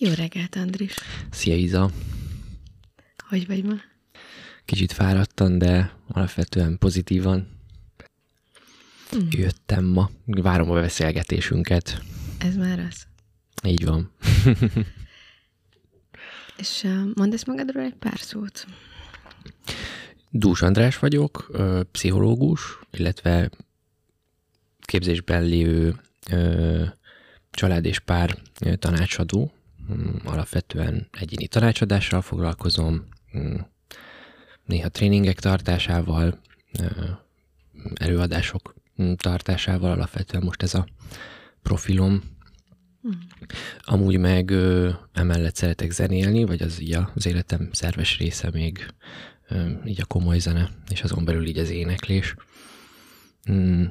Jó reggelt, Andris. Szia, Iza. Hogy vagy ma? Kicsit fáradtan, de alapvetően pozitívan. Mm. Jöttem ma. Várom a beszélgetésünket. Ez már az. Így van. És mondd magadról egy pár szót. Dús András vagyok, pszichológus, illetve képzésben lévő család és pár tanácsadó. Mm, alapvetően egyéni tanácsadással foglalkozom, mm, néha tréningek tartásával, előadások mm, tartásával, alapvetően most ez a profilom. Hmm. Amúgy meg ö, emellett szeretek zenélni, vagy az így az életem szerves része még ö, így a komoly zene, és azon belül így az éneklés. Mm,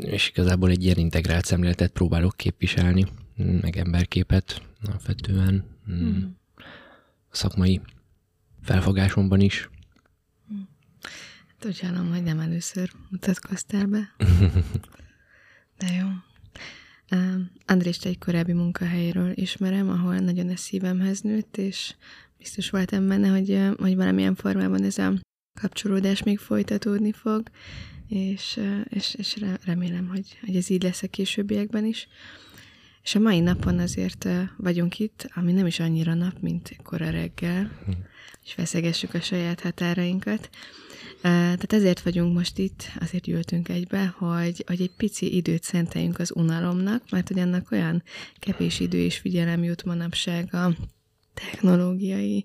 és igazából egy ilyen integrált szemléletet próbálok képviselni, meg emberképet alapvetően hmm. a szakmai felfogásomban is. Hát úgy hallom, hogy nem először mutatkoztál be. De jó. Andrést egy korábbi munkahelyről ismerem, ahol nagyon a szívemhez nőtt, és biztos voltam benne, hogy, hogy valamilyen formában ez a kapcsolódás még folytatódni fog, és, és, és remélem, hogy, hogy ez így lesz a későbbiekben is. És a mai napon azért vagyunk itt, ami nem is annyira nap, mint kora reggel, és feszegessük a saját határainkat. Tehát ezért vagyunk most itt, azért ültünk egybe, hogy, hogy egy pici időt szenteljünk az unalomnak, mert hogy annak olyan kevés idő és figyelem jut manapság a technológiai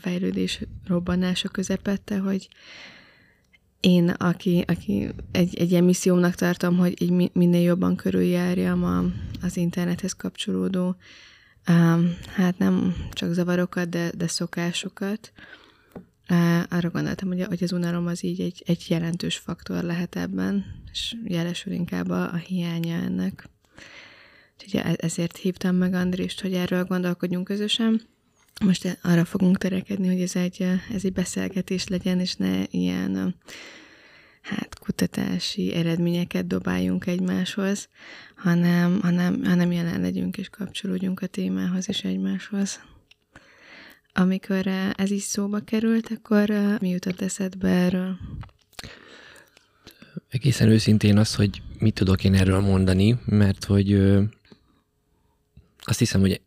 fejlődés robbanása közepette, hogy, én, aki, aki egy, egy ilyen missziómnak tartom, hogy így minél jobban körüljárjam a, az internethez kapcsolódó, um, hát nem csak zavarokat, de, de szokásokat. Uh, arra gondoltam, hogy, hogy az unalom az így egy, egy jelentős faktor lehet ebben, és jelesül inkább a, a hiánya ennek. Úgyhogy e, ezért hívtam meg Andrist, hogy erről gondolkodjunk közösen. Most arra fogunk törekedni, hogy ez egy, ez egy beszélgetés legyen, és ne ilyen hát kutatási eredményeket dobáljunk egymáshoz, hanem, hanem, hanem jelen legyünk és kapcsolódjunk a témához és egymáshoz. Amikor ez is szóba került, akkor mi jutott eszedbe erről? Egészen őszintén az, hogy mit tudok én erről mondani, mert hogy azt hiszem, hogy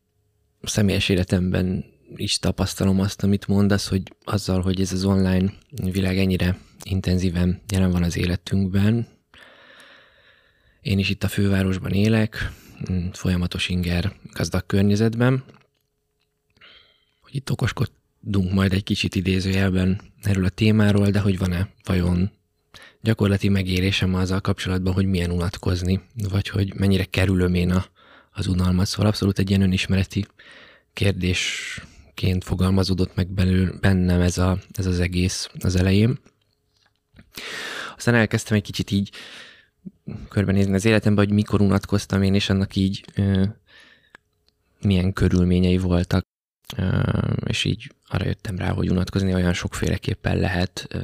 személyes életemben is tapasztalom azt, amit mondasz, hogy azzal, hogy ez az online világ ennyire intenzíven jelen van az életünkben, én is itt a fővárosban élek, mm, folyamatos inger gazdag környezetben, hogy itt okoskodunk majd egy kicsit idézőjelben erről a témáról, de hogy van-e vajon gyakorlati megérésem azzal kapcsolatban, hogy milyen unatkozni, vagy hogy mennyire kerülöm én a, az unalmat. Szóval abszolút egy ilyen önismereti kérdés ként fogalmazódott meg belül, bennem ez, a, ez az egész az elején. Aztán elkezdtem egy kicsit így körbenézni az életemben, hogy mikor unatkoztam én, és annak így ö, milyen körülményei voltak, ö, és így arra jöttem rá, hogy unatkozni olyan sokféleképpen lehet. Ö,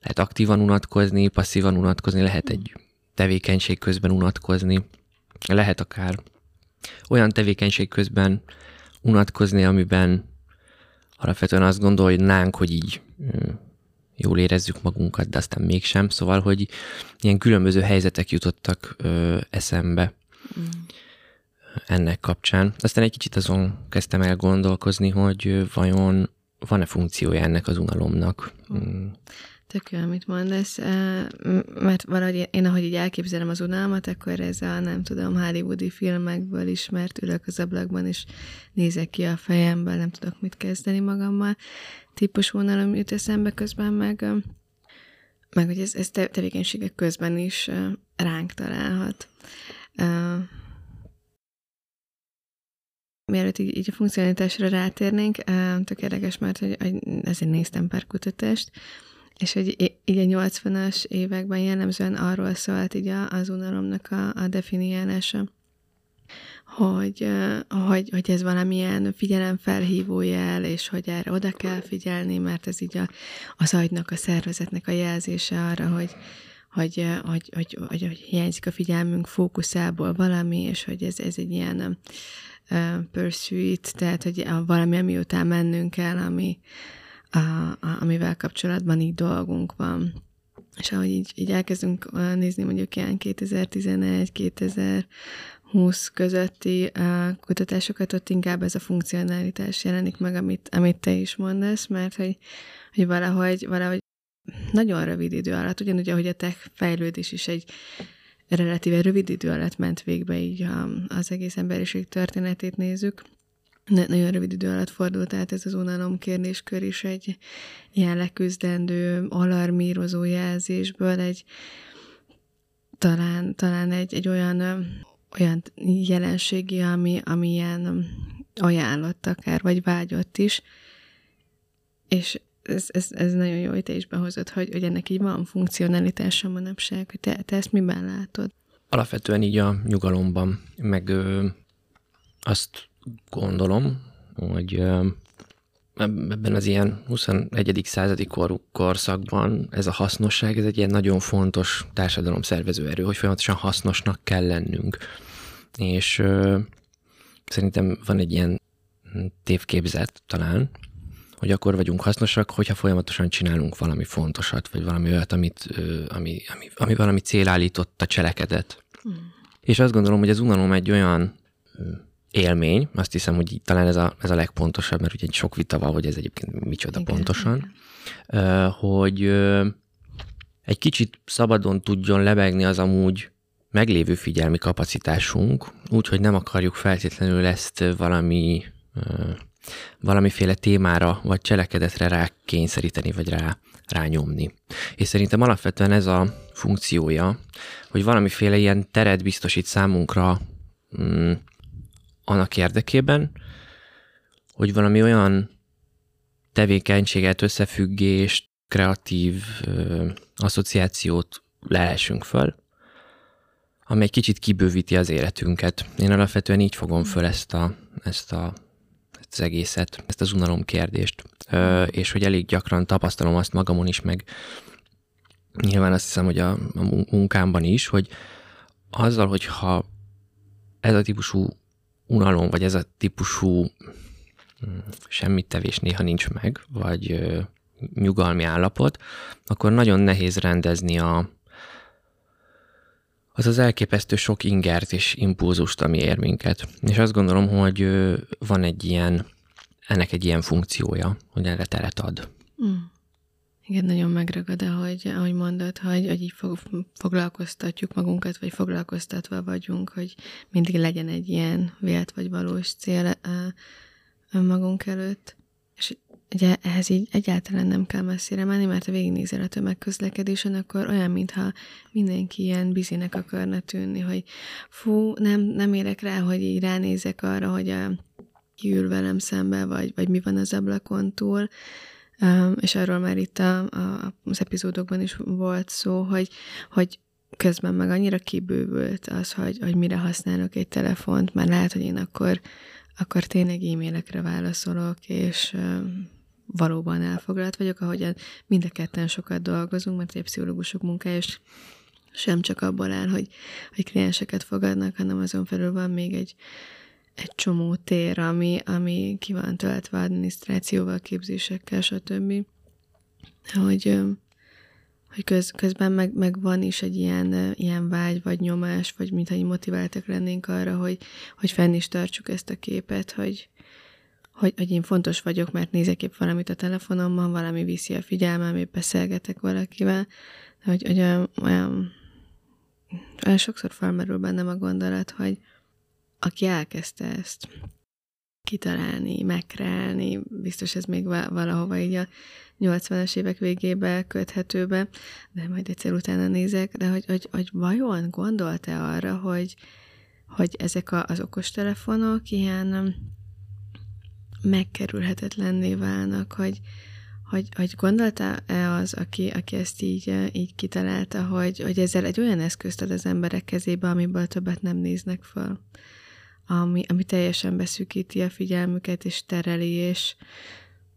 lehet aktívan unatkozni, passzívan unatkozni, lehet egy tevékenység közben unatkozni, lehet akár olyan tevékenység közben unatkozni, amiben alapvetően azt gondolnánk, hogy így jól érezzük magunkat, de aztán mégsem. Szóval, hogy ilyen különböző helyzetek jutottak ö, eszembe mm. ennek kapcsán. Aztán egy kicsit azon kezdtem el gondolkozni, hogy vajon van-e funkciója ennek az unalomnak. Mm. Tök jó, amit mondasz, mert valahogy én, ahogy így elképzelem az unalmat, akkor ez a, nem tudom, hollywoodi filmekből ismert ülök az ablakban, és nézek ki a fejemből, nem tudok mit kezdeni magammal. Típus unalom jut eszembe közben, meg, meg hogy ez, ez tevékenységek közben is ránk találhat. Mielőtt így, így a funkcionalitásra rátérnénk, tök érdekes, mert hogy, hogy ezért néztem pár kutatást, és hogy így a 80-as években jellemzően arról szólt így az unalomnak a, a definiálása, hogy, hogy, hogy ez valamilyen figyelemfelhívó jel, és hogy erre oda kell figyelni, mert ez így a, az agynak, a szervezetnek a jelzése arra, hogy, hogy, hogy, hogy, hogy, hogy hiányzik a figyelmünk fókuszából valami, és hogy ez, ez egy ilyen uh, pursuit, tehát hogy valami, ami után mennünk kell, ami, a, a, amivel kapcsolatban így dolgunk van. És ahogy így, így elkezdünk nézni mondjuk ilyen 2011-2020 közötti uh, kutatásokat, ott inkább ez a funkcionalitás jelenik meg, amit, amit te is mondasz, mert hogy, hogy valahogy, valahogy nagyon rövid idő alatt, ugyanúgy, ahogy a tech fejlődés is egy relatíve rövid idő alatt ment végbe, így ha az egész emberiség történetét nézzük, nagyon rövid idő alatt fordult át ez az unalom kérdéskör is egy ilyen leküzdendő, alarmírozó jelzésből egy talán, talán egy, egy olyan, olyan jelenségi, ami, ami ilyen ajánlott akár, vagy vágyott is, és ez, ez, ez nagyon jó, hogy te is behozott, hogy, hogy ennek így van funkcionalitása manapság, hogy te, te ezt miben látod? Alapvetően így a nyugalomban, meg ö, azt gondolom, hogy ö, ebben az ilyen 21. századi kor, korszakban ez a hasznosság, ez egy ilyen nagyon fontos társadalom szervező erő, hogy folyamatosan hasznosnak kell lennünk. És ö, szerintem van egy ilyen tévképzet talán, hogy akkor vagyunk hasznosak, hogyha folyamatosan csinálunk valami fontosat, vagy valami olyat, amit, ami, ami, ami valami a cselekedet. Hmm. És azt gondolom, hogy az unalom egy olyan élmény, azt hiszem, hogy talán ez a, ez a legpontosabb, mert ugye sok vita van, hogy ez egyébként micsoda igen, pontosan, igen. hogy egy kicsit szabadon tudjon lebegni az amúgy meglévő figyelmi kapacitásunk, úgyhogy nem akarjuk feltétlenül ezt valami valamiféle témára vagy cselekedetre rá kényszeríteni, vagy rá, rányomni. És szerintem alapvetően ez a funkciója, hogy valamiféle ilyen teret biztosít számunkra mm, annak érdekében, hogy valami olyan tevékenységet, összefüggést, kreatív ö, asszociációt lehessünk föl, ami egy kicsit kibővíti az életünket. Én alapvetően így fogom föl ezt a, ezt a az egészet, ezt az unalom kérdést, és hogy elég gyakran tapasztalom azt magamon is, meg nyilván azt hiszem, hogy a, a munkámban is, hogy azzal, hogyha ez a típusú unalom, vagy ez a típusú hm, semmit tevés néha nincs meg, vagy nyugalmi állapot, akkor nagyon nehéz rendezni a, az az elképesztő sok ingert és impulzust, ami ér minket. És azt gondolom, hogy van egy ilyen, ennek egy ilyen funkciója, hogy erre teret ad. Mm. Igen, nagyon megragad, ahogy, ahogy mondod, hogy, hogy így fog, foglalkoztatjuk magunkat, vagy foglalkoztatva vagyunk, hogy mindig legyen egy ilyen vélt vagy valós cél önmagunk előtt. És ugye ehhez így egyáltalán nem kell messzire menni, mert ha végignézel a tömegközlekedésen, akkor olyan, mintha mindenki ilyen bizinek akarna tűnni, hogy fú, nem, nem érek rá, hogy így ránézek arra, hogy a, kiül velem szembe, vagy, vagy mi van az ablakon túl, és arról már itt a, a, az epizódokban is volt szó, hogy, hogy közben meg annyira kibővült az, hogy, hogy mire használok egy telefont, mert lehet, hogy én akkor, akkor tényleg e-mailekre válaszolok, és valóban elfoglalt vagyok, ahogyan mind a ketten sokat dolgozunk, mert egy pszichológusok munkája, és sem csak abból áll, hogy, hogy klienseket fogadnak, hanem azon felül van még egy, egy csomó tér, ami, ami ki van töltve adminisztrációval, képzésekkel, stb. Hogy, hogy köz, közben meg, meg van is egy ilyen, ilyen vágy, vagy nyomás, vagy mintha motiváltak lennénk arra, hogy, hogy fenn is tartsuk ezt a képet, hogy, hogy, hogy én fontos vagyok, mert nézek épp valamit a telefonomban, valami viszi a figyelmem, épp beszélgetek valakivel, de hogy, hogy olyan, olyan, olyan sokszor felmerül bennem a gondolat, hogy aki elkezdte ezt kitalálni, megkreálni, biztos ez még valahova így a 80-as évek végébe köthető be, de majd egyszer utána nézek, de hogy, hogy, hogy vajon gondolta arra, hogy, hogy ezek a, az okostelefonok ilyen megkerülhetetlenné válnak, hogy, hogy, hogy gondolta-e az, aki, aki ezt így, így kitalálta, hogy, hogy ezzel egy olyan eszközt ad az emberek kezébe, amiből többet nem néznek föl, ami, ami teljesen beszűkíti a figyelmüket, és tereli, és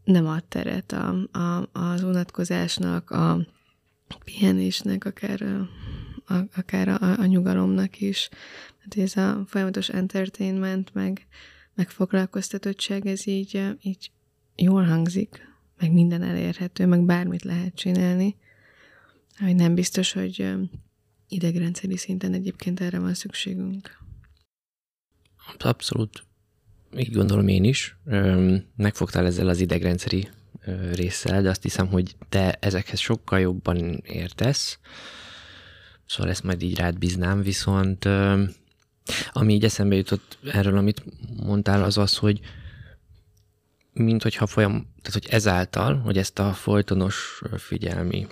nem ad teret a, a, az unatkozásnak, a pihenésnek, akár a, akár a, a nyugalomnak is. Hát ez a folyamatos entertainment, meg, megfoglalkoztatottság, ez így, így jól hangzik, meg minden elérhető, meg bármit lehet csinálni. Hogy nem biztos, hogy idegrendszeri szinten egyébként erre van szükségünk. Abszolút. Így gondolom én is. Megfogtál ezzel az idegrendszeri résszel, de azt hiszem, hogy te ezekhez sokkal jobban értesz. Szóval ezt majd így rád bíznám, viszont ami így eszembe jutott erről, amit mondtál, az az, hogy mint hogyha folyam, tehát hogy ezáltal, hogy ezt a folytonos figyelmi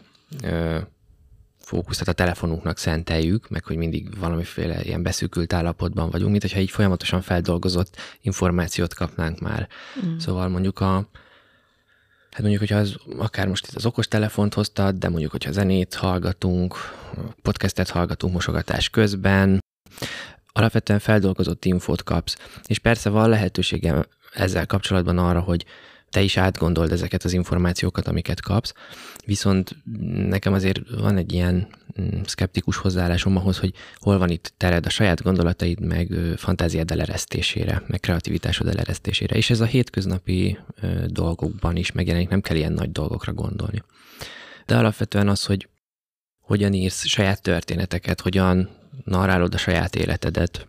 fókuszat a telefonunknak szenteljük, meg hogy mindig valamiféle ilyen beszűkült állapotban vagyunk, mint hogyha így folyamatosan feldolgozott információt kapnánk már. Mm. Szóval mondjuk a, hát mondjuk, hogyha az, akár most itt az okos telefont hoztad, de mondjuk, hogyha zenét hallgatunk, podcastet hallgatunk mosogatás közben, alapvetően feldolgozott infót kapsz. És persze van lehetősége ezzel kapcsolatban arra, hogy te is átgondold ezeket az információkat, amiket kapsz, viszont nekem azért van egy ilyen mm, szkeptikus hozzáállásom ahhoz, hogy hol van itt tered a saját gondolataid, meg fantáziád eleresztésére, meg kreativitásod eleresztésére, és ez a hétköznapi dolgokban is megjelenik, nem kell ilyen nagy dolgokra gondolni. De alapvetően az, hogy hogyan írsz saját történeteket, hogyan narrálod a saját életedet,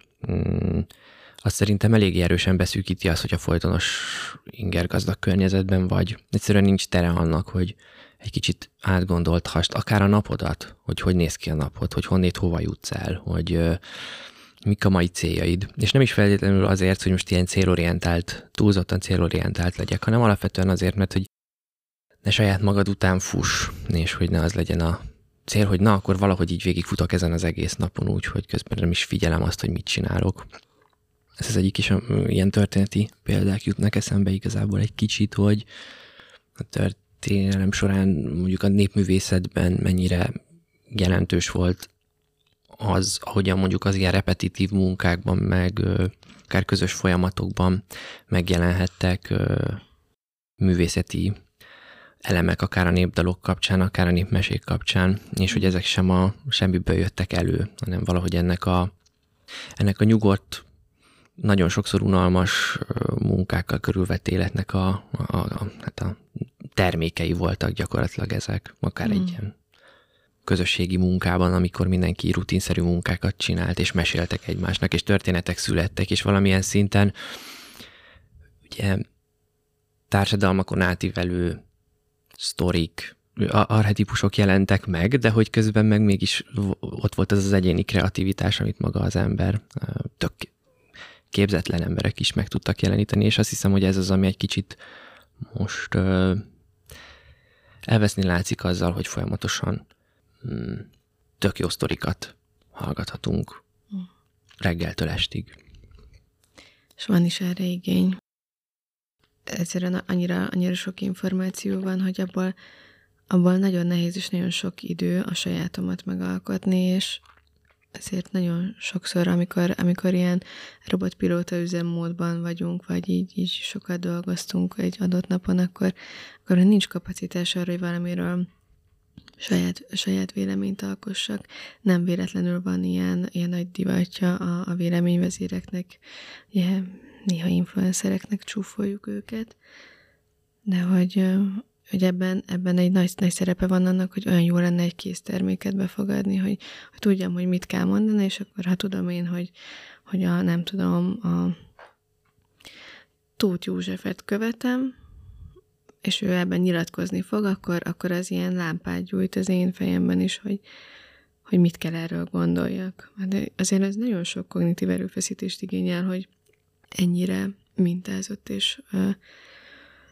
azt szerintem elég erősen beszűkíti azt, hogy a folytonos ingergazdag környezetben vagy. Egyszerűen nincs tere annak, hogy egy kicsit átgondolthast akár a napodat, hogy hogy néz ki a napod, hogy honnét hova jutsz el, hogy mik a mai céljaid. És nem is feltétlenül azért, hogy most ilyen célorientált, túlzottan célorientált legyek, hanem alapvetően azért, mert hogy ne saját magad után fuss, és hogy ne az legyen a cél, hogy na, akkor valahogy így végigfutok ezen az egész napon úgy, hogy közben nem is figyelem azt, hogy mit csinálok. Ez az egyik is, ilyen történeti példák jutnak eszembe igazából egy kicsit, hogy a történelem során mondjuk a népművészetben mennyire jelentős volt az, hogyan mondjuk az ilyen repetitív munkákban, meg akár közös folyamatokban megjelenhettek művészeti elemek, akár a népdalok kapcsán, akár a népmesék kapcsán, és hogy ezek sem a semmiből jöttek elő, hanem valahogy ennek a, ennek a nyugodt, nagyon sokszor unalmas munkákkal körülvett életnek a, a, a, hát a termékei voltak gyakorlatilag ezek, akár mm. egy ilyen közösségi munkában, amikor mindenki rutinszerű munkákat csinált, és meséltek egymásnak, és történetek születtek, és valamilyen szinten ugye társadalmakon átívelő sztorik, arhetipusok jelentek meg, de hogy közben meg mégis ott volt az az egyéni kreativitás, amit maga az ember, tök képzetlen emberek is meg tudtak jeleníteni, és azt hiszem, hogy ez az, ami egy kicsit most ö, elveszni látszik azzal, hogy folyamatosan mm, tök jó sztorikat hallgathatunk reggeltől estig. És van is erre igény. Egyszerűen annyira, annyira sok információ van, hogy abból, abból nagyon nehéz és nagyon sok idő a sajátomat megalkotni, és ezért nagyon sokszor, amikor, amikor ilyen robotpilóta üzemmódban vagyunk, vagy így, így sokat dolgoztunk egy adott napon, akkor, akkor nincs kapacitás arra, hogy valamiről saját, saját véleményt alkossak. Nem véletlenül van ilyen, ilyen nagy divatja a, a véleményvezéreknek, ugye, néha influencereknek csúfoljuk őket, de hogy, hogy ebben, ebben egy nagy, nagy szerepe van annak, hogy olyan jó lenne egy kész terméket befogadni, hogy, hogy tudjam, hogy mit kell mondani, és akkor ha tudom én, hogy, hogy a, nem tudom, a Tóth Józsefet követem, és ő ebben nyilatkozni fog, akkor, akkor az ilyen lámpát gyújt az én fejemben is, hogy, hogy mit kell erről gondoljak. De azért ez nagyon sok kognitív erőfeszítést igényel, hogy ennyire mintázott és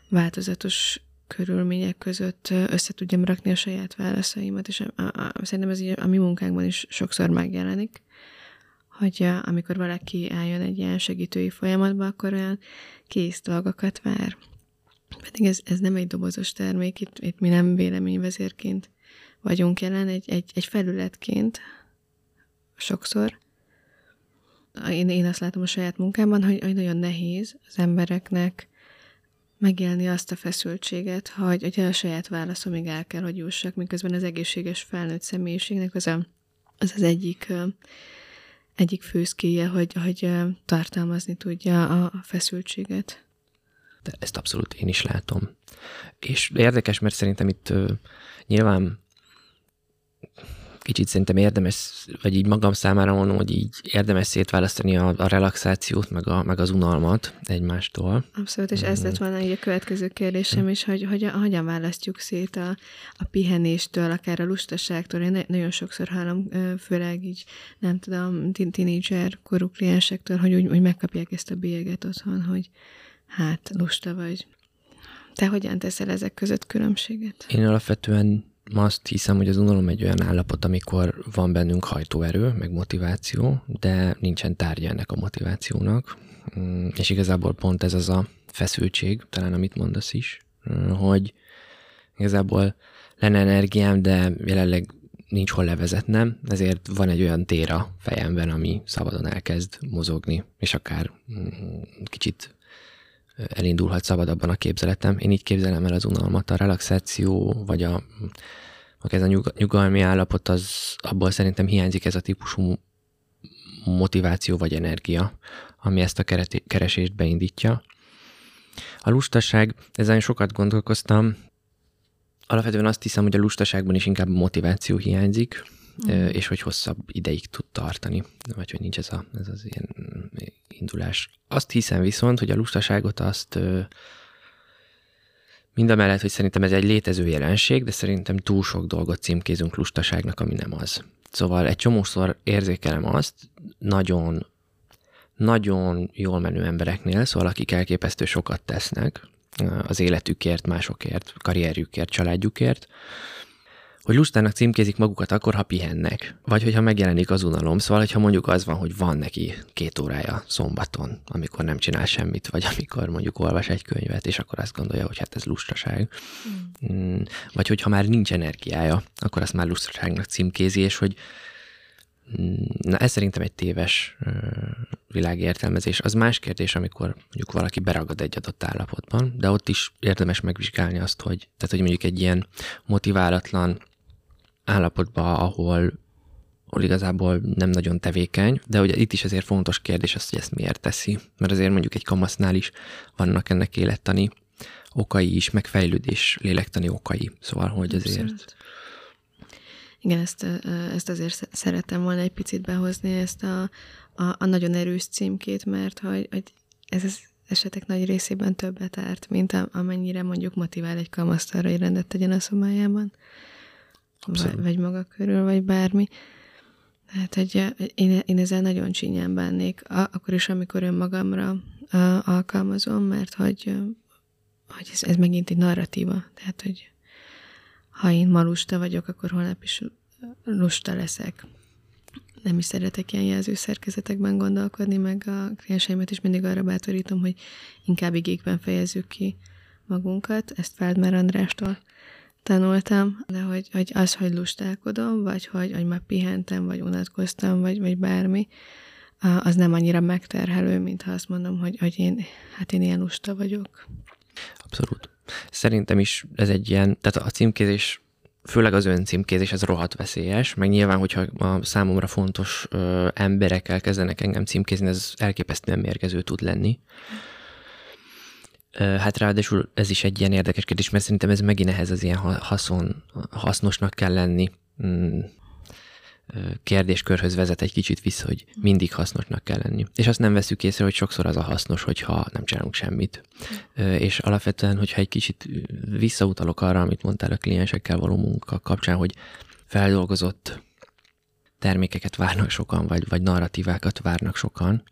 változatos körülmények között össze tudjam rakni a saját válaszaimat, és a, a, a, szerintem ez így a mi munkánkban is sokszor megjelenik, hogy a, amikor valaki álljon egy ilyen segítői folyamatba, akkor olyan kész dolgokat vár. Pedig ez, ez nem egy dobozos termék, itt, itt mi nem véleményvezérként vagyunk jelen, egy, egy, egy felületként sokszor. Én, én azt látom a saját munkámban, hogy, hogy nagyon nehéz az embereknek megélni azt a feszültséget, hogy ugye a saját válaszomig el kell, hogy jussak, miközben az egészséges felnőtt személyiségnek az a, az, az egyik egyik főszkéje, hogy, hogy tartalmazni tudja a feszültséget. De ezt abszolút én is látom. És érdekes, mert szerintem itt nyilván kicsit szerintem érdemes, vagy így magam számára mondom, hogy így érdemes szétválasztani a, a relaxációt, meg, a, meg az unalmat egymástól. Abszolút, és ez lett volna a következő kérdésem is, hogy, hogy hogyan választjuk szét a, a pihenéstől, akár a lustaságtól. Én nagyon sokszor hallom, főleg így, nem tudom, tínédzser korú kliensektől, hogy úgy, úgy megkapják ezt a bélyeget otthon, hogy hát lusta vagy. Te hogyan teszel ezek között különbséget? Én alapvetően azt hiszem, hogy az unalom egy olyan állapot, amikor van bennünk hajtóerő, meg motiváció, de nincsen tárgya ennek a motivációnak. Mm, és igazából pont ez az a feszültség, talán amit mondasz is, mm, hogy igazából lenne energiám, de jelenleg nincs hol levezetnem, ezért van egy olyan tér a fejemben, ami szabadon elkezd mozogni, és akár mm, kicsit elindulhat szabadabban a képzeletem. Én így képzelem el az unalmat, a relaxáció, vagy a, ez a nyug, nyugalmi állapot, az abból szerintem hiányzik ez a típusú motiváció vagy energia, ami ezt a keresést beindítja. A lustaság, ezen sokat gondolkoztam, alapvetően azt hiszem, hogy a lustaságban is inkább motiváció hiányzik, mm. és hogy hosszabb ideig tud tartani, vagy hogy nincs ez, a, ez az ilyen indulás. Azt hiszem viszont, hogy a lustaságot azt mind a mellett, hogy szerintem ez egy létező jelenség, de szerintem túl sok dolgot címkézünk lustaságnak, ami nem az. Szóval egy csomószor érzékelem azt, nagyon, nagyon jól menő embereknél, szóval akik elképesztő sokat tesznek az életükért, másokért, karrierjükért, családjukért, hogy lustának címkézik magukat akkor, ha pihennek, vagy hogyha megjelenik az unalom, szóval, hogyha mondjuk az van, hogy van neki két órája szombaton, amikor nem csinál semmit, vagy amikor mondjuk olvas egy könyvet, és akkor azt gondolja, hogy hát ez lustaság. Mm. Vagy hogyha már nincs energiája, akkor azt már lustaságnak címkézi, és hogy mm, Na ez szerintem egy téves világértelmezés. Az más kérdés, amikor mondjuk valaki beragad egy adott állapotban, de ott is érdemes megvizsgálni azt, hogy, tehát hogy mondjuk egy ilyen motiválatlan állapotba, ahol, ahol igazából nem nagyon tevékeny, de ugye itt is azért fontos kérdés az, hogy ezt miért teszi. Mert azért mondjuk egy kamasznál is vannak ennek élettani okai is, meg fejlődés lélektani okai. Szóval, hogy azért... Abszolút. Igen, ezt, ezt azért szerettem volna egy picit behozni, ezt a, a, a nagyon erős címkét, mert hogy, hogy ez az esetek nagy részében többet árt, mint amennyire mondjuk motivál egy kamaszt arra, hogy rendet tegyen a szobájában vagy, vagy maga körül, vagy bármi. Tehát, hogy én, én ezzel nagyon csinyán bánnék, akkor is, amikor önmagamra alkalmazom, mert hogy, hogy ez, ez megint egy narratíva. Tehát, hogy ha én ma lusta vagyok, akkor holnap is lusta leszek. Nem is szeretek ilyen jelzőszerkezetekben gondolkodni, meg a klienseimet is mindig arra bátorítom, hogy inkább igékben fejezzük ki magunkat. Ezt Feldmer Andrástól tanultam, de hogy, hogy az, hogy lustálkodom, vagy hogy, hogy már pihentem, vagy unatkoztam, vagy, vagy bármi, az nem annyira megterhelő, mint ha azt mondom, hogy, hogy én, hát én ilyen lusta vagyok. Abszolút. Szerintem is ez egy ilyen, tehát a címkézés, főleg az öncímkézés, ez rohadt veszélyes, meg nyilván, hogyha a számomra fontos ö, emberek elkezdenek engem címkézni, ez elképesztően mérgező tud lenni. Hát ráadásul ez is egy ilyen érdekes kérdés, mert szerintem ez megint ehhez az ilyen haszon, hasznosnak kell lenni mm, kérdéskörhöz vezet egy kicsit vissza, hogy mindig hasznosnak kell lenni. És azt nem veszük észre, hogy sokszor az a hasznos, hogyha nem csinálunk semmit. És alapvetően, hogyha egy kicsit visszautalok arra, amit mondtál a kliensekkel való munka kapcsán, hogy feldolgozott termékeket várnak sokan, vagy, vagy narratívákat várnak sokan,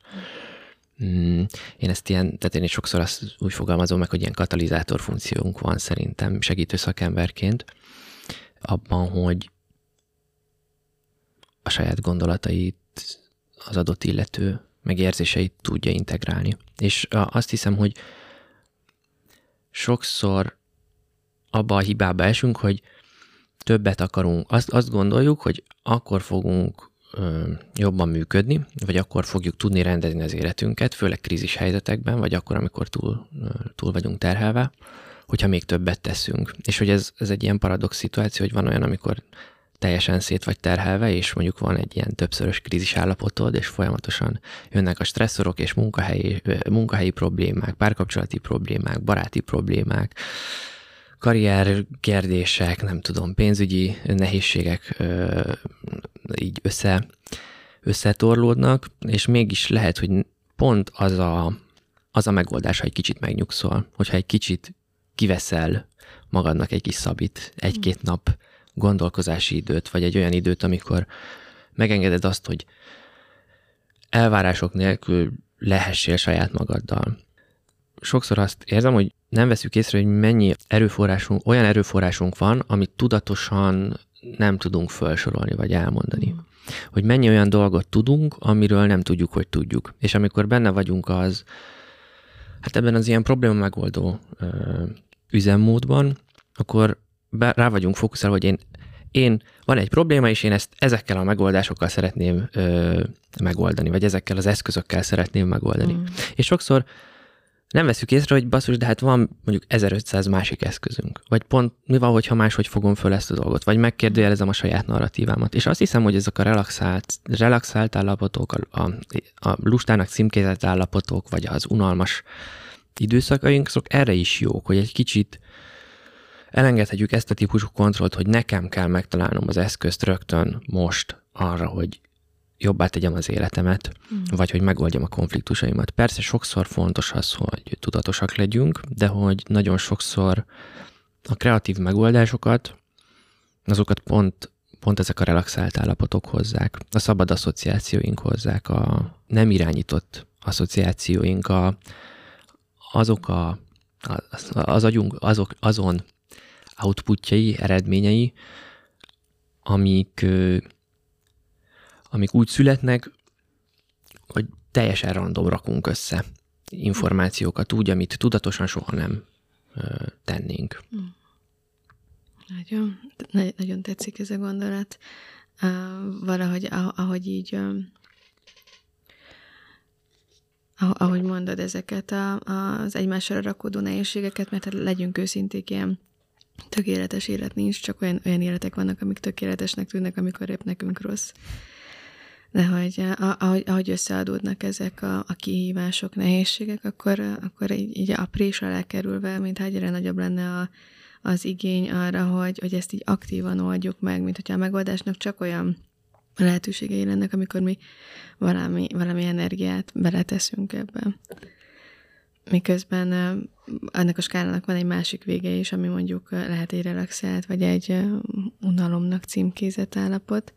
Mm, én ezt ilyen, tehát én is sokszor azt úgy fogalmazom meg, hogy ilyen katalizátor funkciónk van szerintem segítő szakemberként abban, hogy a saját gondolatait az adott illető megérzéseit tudja integrálni. És azt hiszem, hogy sokszor abba a hibába esünk, hogy többet akarunk. Azt, azt gondoljuk, hogy akkor fogunk jobban működni, vagy akkor fogjuk tudni rendezni az életünket, főleg krízis helyzetekben, vagy akkor, amikor túl, túl vagyunk terhelve, hogyha még többet teszünk. És hogy ez, ez egy ilyen paradox szituáció, hogy van olyan, amikor teljesen szét vagy terhelve, és mondjuk van egy ilyen többszörös krízis állapotod, és folyamatosan jönnek a stresszorok és munkahelyi, munkahelyi problémák, párkapcsolati problémák, baráti problémák, karrier kérdések, nem tudom, pénzügyi nehézségek így össze, összetorlódnak, és mégis lehet, hogy pont az a, az a megoldás, ha egy kicsit megnyugszol, hogyha egy kicsit kiveszel magadnak egy kis szabit, egy-két nap gondolkozási időt, vagy egy olyan időt, amikor megengeded azt, hogy elvárások nélkül lehessél saját magaddal. Sokszor azt érzem, hogy nem veszük észre, hogy mennyi erőforrásunk, olyan erőforrásunk van, amit tudatosan nem tudunk felsorolni vagy elmondani. Hogy mennyi olyan dolgot tudunk, amiről nem tudjuk, hogy tudjuk. És amikor benne vagyunk az, hát ebben az ilyen probléma megoldó ö, üzemmódban, akkor be, rá vagyunk fókuszálva, hogy én, én van egy probléma, és én ezt ezekkel a megoldásokkal szeretném ö, megoldani, vagy ezekkel az eszközökkel szeretném megoldani. Mm. És sokszor nem veszük észre, hogy basszus, de hát van mondjuk 1500 másik eszközünk. Vagy pont mi van, hogyha máshogy fogom föl ezt a dolgot, vagy megkérdőjelezem a saját narratívámat. És azt hiszem, hogy ezek a relaxált, relaxált állapotok, a, a, a lustának címkézett állapotok, vagy az unalmas időszakaink, azok erre is jók, hogy egy kicsit elengedhetjük ezt a típusú kontrollt, hogy nekem kell megtalálnom az eszközt rögtön most arra, hogy jobbá tegyem az életemet, mm. vagy hogy megoldjam a konfliktusaimat. Persze sokszor fontos az, hogy tudatosak legyünk, de hogy nagyon sokszor a kreatív megoldásokat, azokat pont, pont ezek a relaxált állapotok hozzák, a szabad asszociációink hozzák, a nem irányított asszociációink, a, azok a, az, az agyunk, azok, azon outputjai, eredményei, amik amik úgy születnek, hogy teljesen random rakunk össze információkat úgy, amit tudatosan soha nem tennénk. Hm. Nagyon, nagyon tetszik ez a gondolat. Valahogy, ahogy így, ahogy mondod ezeket a, az egymásra rakódó nehézségeket, mert hát legyünk őszinték, ilyen tökéletes élet nincs, csak olyan, olyan életek vannak, amik tökéletesnek tűnnek, amikor épp nekünk rossz de hogy ahogy, ahogy összeadódnak ezek a, a kihívások, nehézségek, akkor, akkor így, így aprés alá kerülve, mintha egyre nagyobb lenne a, az igény arra, hogy, hogy ezt így aktívan oldjuk meg, mint hogyha a megoldásnak csak olyan lehetőségei lennek, amikor mi valami, valami energiát beleteszünk ebbe. Miközben ennek a skálának van egy másik vége is, ami mondjuk lehet egy relaxált, vagy egy unalomnak címkézett állapot,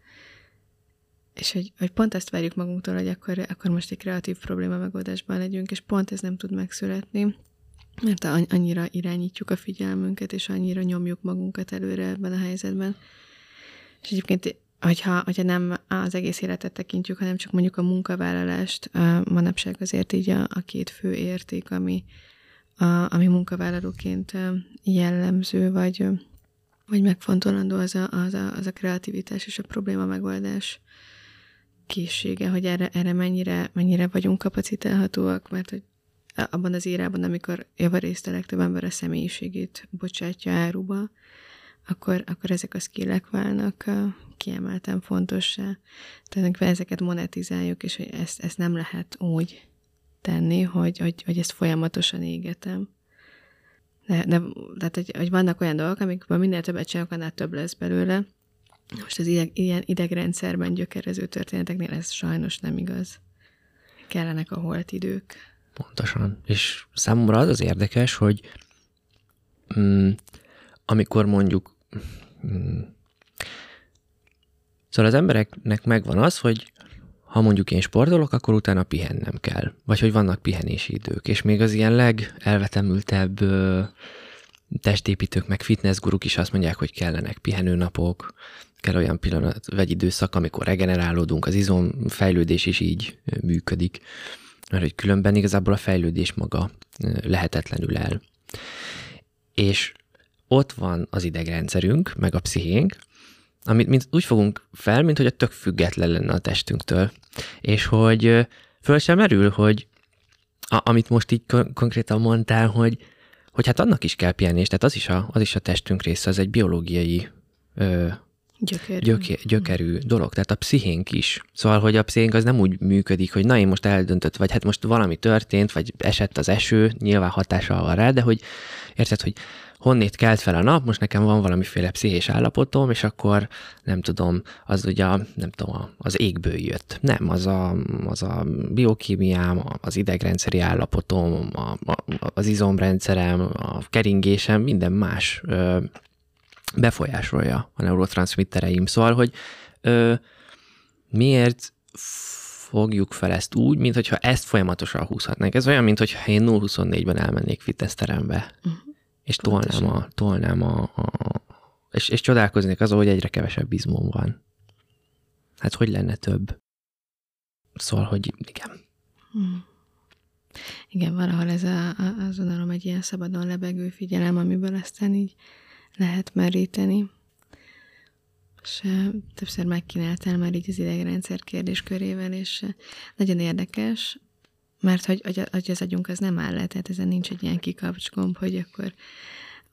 és hogy, hogy pont ezt várjuk magunktól, hogy akkor, akkor most egy kreatív probléma megoldásban legyünk, és pont ez nem tud megszületni, mert annyira irányítjuk a figyelmünket, és annyira nyomjuk magunkat előre ebben a helyzetben. És egyébként, hogyha, hogyha nem az egész életet tekintjük, hanem csak mondjuk a munkavállalást, a manapság azért így a, a két fő érték, ami, a, ami munkavállalóként jellemző, vagy, vagy megfontolandó, az a, az, a, az a kreativitás és a probléma megoldás készsége, hogy erre, erre mennyire, mennyire vagyunk kapacitálhatóak, mert hogy abban az írában, amikor javarészt a legtöbb ember a személyiségét bocsátja áruba, akkor, akkor ezek a skillek válnak kiemelten fontossá. Tehát ezeket monetizáljuk, és hogy ezt, ezt nem lehet úgy tenni, hogy, hogy, hogy ezt folyamatosan égetem. De, de tehát, hogy, hogy vannak olyan dolgok, amikben minél többet csinálok, annál több lesz belőle, most az ideg, ilyen idegrendszerben gyökerező történeteknél ez sajnos nem igaz. Kellenek a holt idők. Pontosan. És számomra az az érdekes, hogy mm, amikor mondjuk mm, szóval az embereknek megvan az, hogy ha mondjuk én sportolok, akkor utána pihennem kell. Vagy hogy vannak pihenési idők. És még az ilyen legelvetemültebb testépítők, meg fitnessguruk is azt mondják, hogy kellenek pihenőnapok, kell olyan pillanat, vagy időszak, amikor regenerálódunk, az izom fejlődés is így működik, mert hogy különben igazából a fejlődés maga lehetetlenül el. És ott van az idegrendszerünk, meg a pszichénk, amit mint úgy fogunk fel, mint hogy a tök független lenne a testünktől. És hogy föl sem merül, hogy a, amit most így kon- konkrétan mondtál, hogy, hogy hát annak is kell pihenés, tehát az is a, az is a testünk része, az egy biológiai ö, Gyökerű. gyöke, gyökerű dolog, tehát a pszichénk is. Szóval, hogy a pszichénk az nem úgy működik, hogy na én most eldöntött, vagy hát most valami történt, vagy esett az eső, nyilván hatással van rá, de hogy érted, hogy honnét kelt fel a nap, most nekem van valamiféle pszichés állapotom, és akkor nem tudom, az ugye, nem tudom, az égből jött. Nem, az a, az a biokémiám, az idegrendszeri állapotom, a, a, az izomrendszerem, a keringésem, minden más ö, befolyásolja a neurotranszmittereim. Szóval, hogy ö, miért fogjuk fel ezt úgy, mint hogyha ezt folyamatosan húzhatnánk. Ez olyan, mint hogyha én 0-24-ben elmennék fitnessterembe. Uh-huh és tolnám a, tolnám a, a és, és csodálkoznék azon, hogy egyre kevesebb izmom van. Hát hogy lenne több? Szóval, hogy igen. Hmm. Igen, valahol ez a, a, az unalom egy ilyen szabadon lebegő figyelem, amiből aztán így lehet meríteni. És többször megkínáltál már így az idegrendszer kérdéskörével, és nagyon érdekes, mert hogy, hogy az agyunk az nem áll le, tehát ezen nincs egy ilyen kikapcsgomb, hogy akkor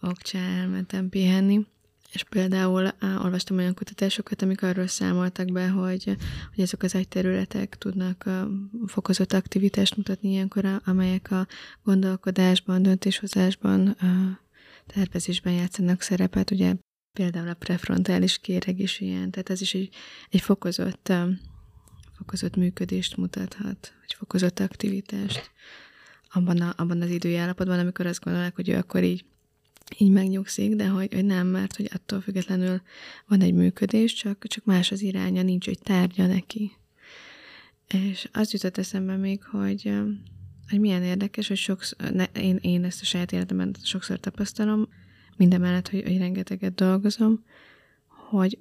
okcsá elmentem pihenni. És például á, olvastam olyan kutatásokat, amik arról számoltak be, hogy, hogy ezek az agyterületek tudnak a fokozott aktivitást mutatni ilyenkor, amelyek a gondolkodásban, döntéshozásban, a tervezésben játszanak szerepet. Ugye például a prefrontális kéreg is ilyen, tehát ez is egy, egy fokozott fokozott működést mutathat, vagy fokozott aktivitást abban, a, abban az időjállapotban, amikor azt gondolják, hogy ő akkor így, így megnyugszik, de hogy, hogy nem, mert hogy attól függetlenül van egy működés, csak, csak más az iránya, nincs egy tárgya neki. És az jutott eszembe még, hogy, hogy milyen érdekes, hogy sokszor, ne, én, én ezt a saját életemben sokszor tapasztalom, minden mellett, hogy, hogy rengeteget dolgozom, hogy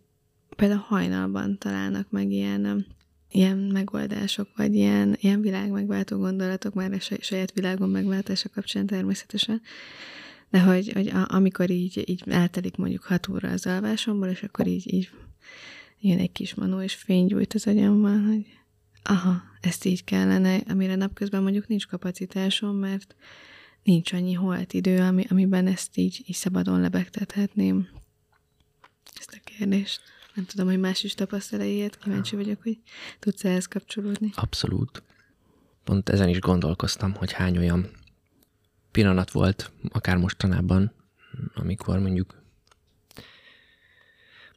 például hajnalban találnak meg ilyen ilyen megoldások, vagy ilyen, ilyen világ megváltó gondolatok, már a saját világon megváltása kapcsán természetesen, de hogy, hogy a, amikor így, így eltelik mondjuk hat óra az alvásomból, és akkor így, így jön egy kis manó, és fénygyújt az agyamban, hogy aha, ezt így kellene, amire napközben mondjuk nincs kapacitásom, mert nincs annyi holt idő, ami, amiben ezt így, így szabadon lebegtethetném. Ezt a kérdést. Nem tudom, hogy más is tapasztal ilyet, kíváncsi vagyok, hogy tudsz ehhez kapcsolódni. Abszolút. Pont ezen is gondolkoztam, hogy hány olyan pillanat volt, akár mostanában, amikor mondjuk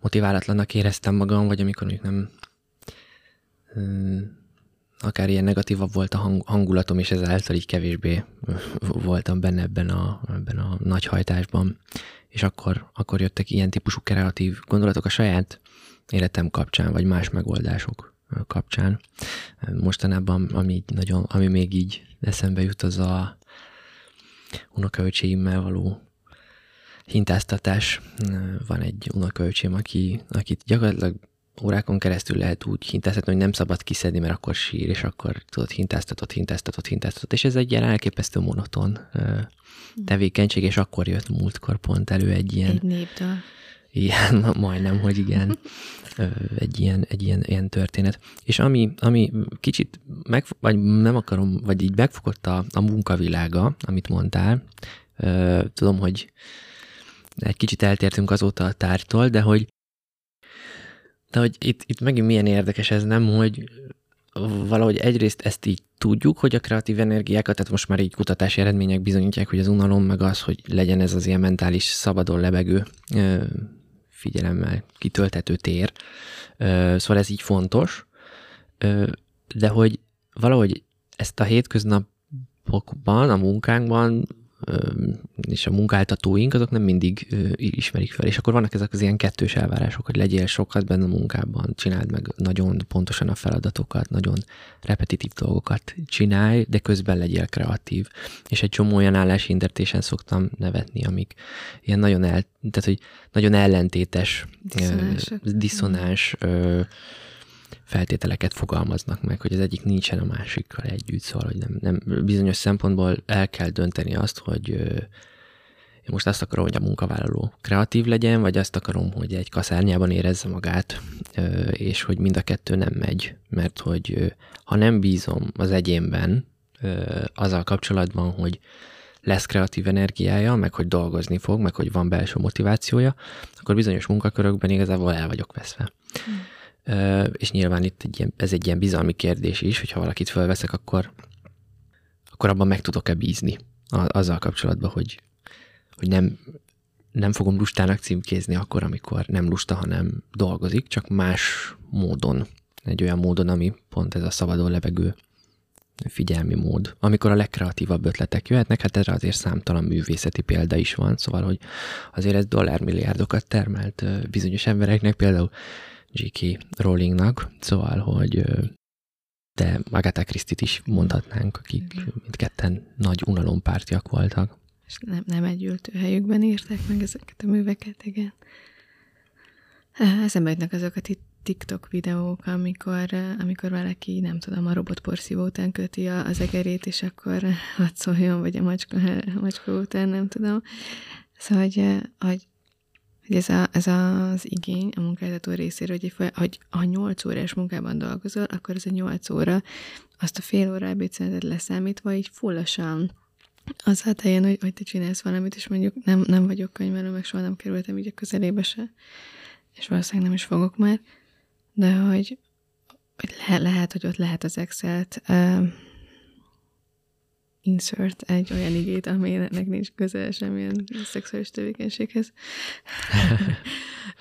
motiválatlannak éreztem magam, vagy amikor mondjuk nem akár ilyen negatívabb volt a hang, hangulatom, és ezáltal így kevésbé voltam benne ebben a, ebben a nagy hajtásban. És akkor, akkor jöttek ilyen típusú kreatív gondolatok a saját életem kapcsán, vagy más megoldások kapcsán. Mostanában, ami, így nagyon, ami még így eszembe jut, az a unokaöcséimmel való hintáztatás. Van egy unokaöcsém, aki, akit gyakorlatilag órákon keresztül lehet úgy hintáztatni, hogy nem szabad kiszedni, mert akkor sír, és akkor tudod, hintáztatott, hintáztatott, hintáztatott, és ez egy ilyen elképesztő monoton tevékenység, és akkor jött múltkor pont elő egy ilyen... Egy népdal. Igen, majdnem, hogy igen, egy ilyen, egy ilyen, ilyen történet. És ami, ami kicsit, meg, vagy nem akarom, vagy így megfogott a, a munkavilága, amit mondtál, tudom, hogy egy kicsit eltértünk azóta a tártól, de hogy de hogy itt, itt megint milyen érdekes ez, nem, hogy valahogy egyrészt ezt így tudjuk, hogy a kreatív energiákat, tehát most már így kutatási eredmények bizonyítják, hogy az unalom, meg az, hogy legyen ez az ilyen mentális szabadon lebegő figyelemmel kitöltető tér. Szóval ez így fontos, de hogy valahogy ezt a hétköznapokban, a munkánkban és a munkáltatóink azok nem mindig ismerik fel. És akkor vannak ezek az ilyen kettős elvárások, hogy legyél sokat benne a munkában, csináld meg nagyon pontosan a feladatokat, nagyon repetitív dolgokat csinálj, de közben legyél kreatív. És egy csomó olyan állásintertésen szoktam nevetni, amik ilyen nagyon, el, tehát, hogy nagyon ellentétes, diszonáns feltételeket fogalmaznak meg, hogy az egyik nincsen a másikkal együtt, szóval hogy nem, nem bizonyos szempontból el kell dönteni azt, hogy én most azt akarom, hogy a munkavállaló kreatív legyen, vagy azt akarom, hogy egy kaszárnyában érezze magát, és hogy mind a kettő nem megy, mert hogy ha nem bízom az egyénben azzal kapcsolatban, hogy lesz kreatív energiája, meg hogy dolgozni fog, meg hogy van belső motivációja, akkor bizonyos munkakörökben igazából el vagyok veszve. Mm. És nyilván itt egy ilyen, ez egy ilyen bizalmi kérdés is, hogyha valakit felveszek, akkor, akkor abban meg tudok-e bízni azzal kapcsolatban, hogy, hogy nem, nem fogom lustának címkézni akkor, amikor nem lusta, hanem dolgozik, csak más módon, egy olyan módon, ami pont ez a szabadon levegő figyelmi mód. Amikor a legkreatívabb ötletek jöhetnek, hát erre azért számtalan művészeti példa is van, szóval, hogy azért ez dollármilliárdokat termelt bizonyos embereknek, például J.K. Rowlingnak, szóval, hogy de Agatha Christie-t is mondhatnánk, akik mindketten nagy unalompártiak voltak. És nem, nem egy helyükben írták meg ezeket a műveket, igen. Eszembe jutnak azokat itt TikTok videók, amikor, amikor valaki, nem tudom, a robotporszívó után köti az egerét, és akkor hadd szóljon, vagy a macska, a macska után, nem tudom. Szóval, hogy, hogy, hogy ez, a, ez az igény a munkáltató részéről, hogy, hogy ha 8 órás munkában dolgozol, akkor ez a 8 óra, azt a fél óra ebédszünetet leszámítva, így fullosan az hát helyen, hogy, hogy te csinálsz valamit, és mondjuk nem, nem vagyok könyvelő, meg soha nem kerültem így a közelébe se, és valószínűleg nem is fogok már, de hogy, hogy le, lehet, hogy ott lehet az Excel-t uh, insert egy olyan igét, aminek nincs köze semmilyen szexuális tevékenységhez.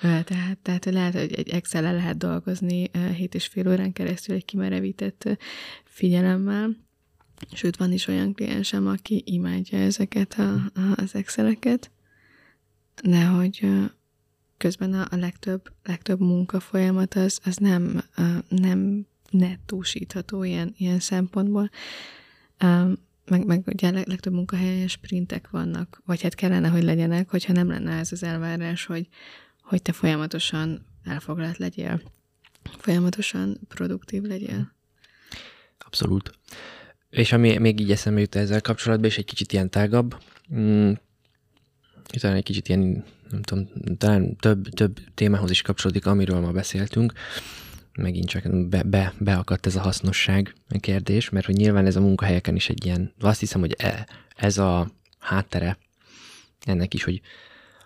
tehát, tehát lehet, hogy egy excel lehet dolgozni uh, hét és fél órán keresztül egy kimerevített uh, figyelemmel, Sőt, van is olyan kliensem, aki imádja ezeket a, a, az Exceleket, de hogy közben a, a legtöbb, legtöbb munka folyamat az, az nem, nem nettósítható ilyen, ilyen szempontból. Meg, meg ugye a legtöbb munkahelyen sprintek vannak, vagy hát kellene, hogy legyenek, hogyha nem lenne ez az elvárás, hogy, hogy te folyamatosan elfoglalt legyél, folyamatosan produktív legyél. Abszolút. És ami még így eszembe jut ezzel kapcsolatban, és egy kicsit ilyen tágabb, mm, talán egy kicsit ilyen, nem tudom, talán több, több témához is kapcsolódik, amiről ma beszéltünk, megint csak be, be, beakadt ez a hasznosság kérdés, mert hogy nyilván ez a munkahelyeken is egy ilyen, azt hiszem, hogy e, ez a háttere ennek is, hogy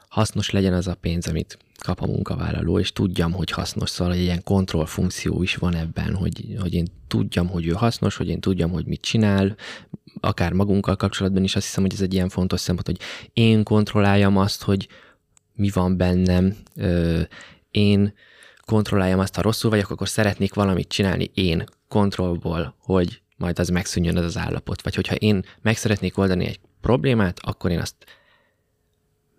hasznos legyen az a pénz, amit kap a munkavállaló, és tudjam, hogy hasznos, szóval egy ilyen kontrollfunkció is van ebben, hogy, hogy én tudjam, hogy ő hasznos, hogy én tudjam, hogy mit csinál, akár magunkkal kapcsolatban is. Azt hiszem, hogy ez egy ilyen fontos szempont, hogy én kontrolláljam azt, hogy mi van bennem, én kontrolláljam azt, ha rosszul vagyok, akkor szeretnék valamit csinálni én kontrollból, hogy majd az megszűnjön az az állapot. Vagy hogyha én meg szeretnék oldani egy problémát, akkor én azt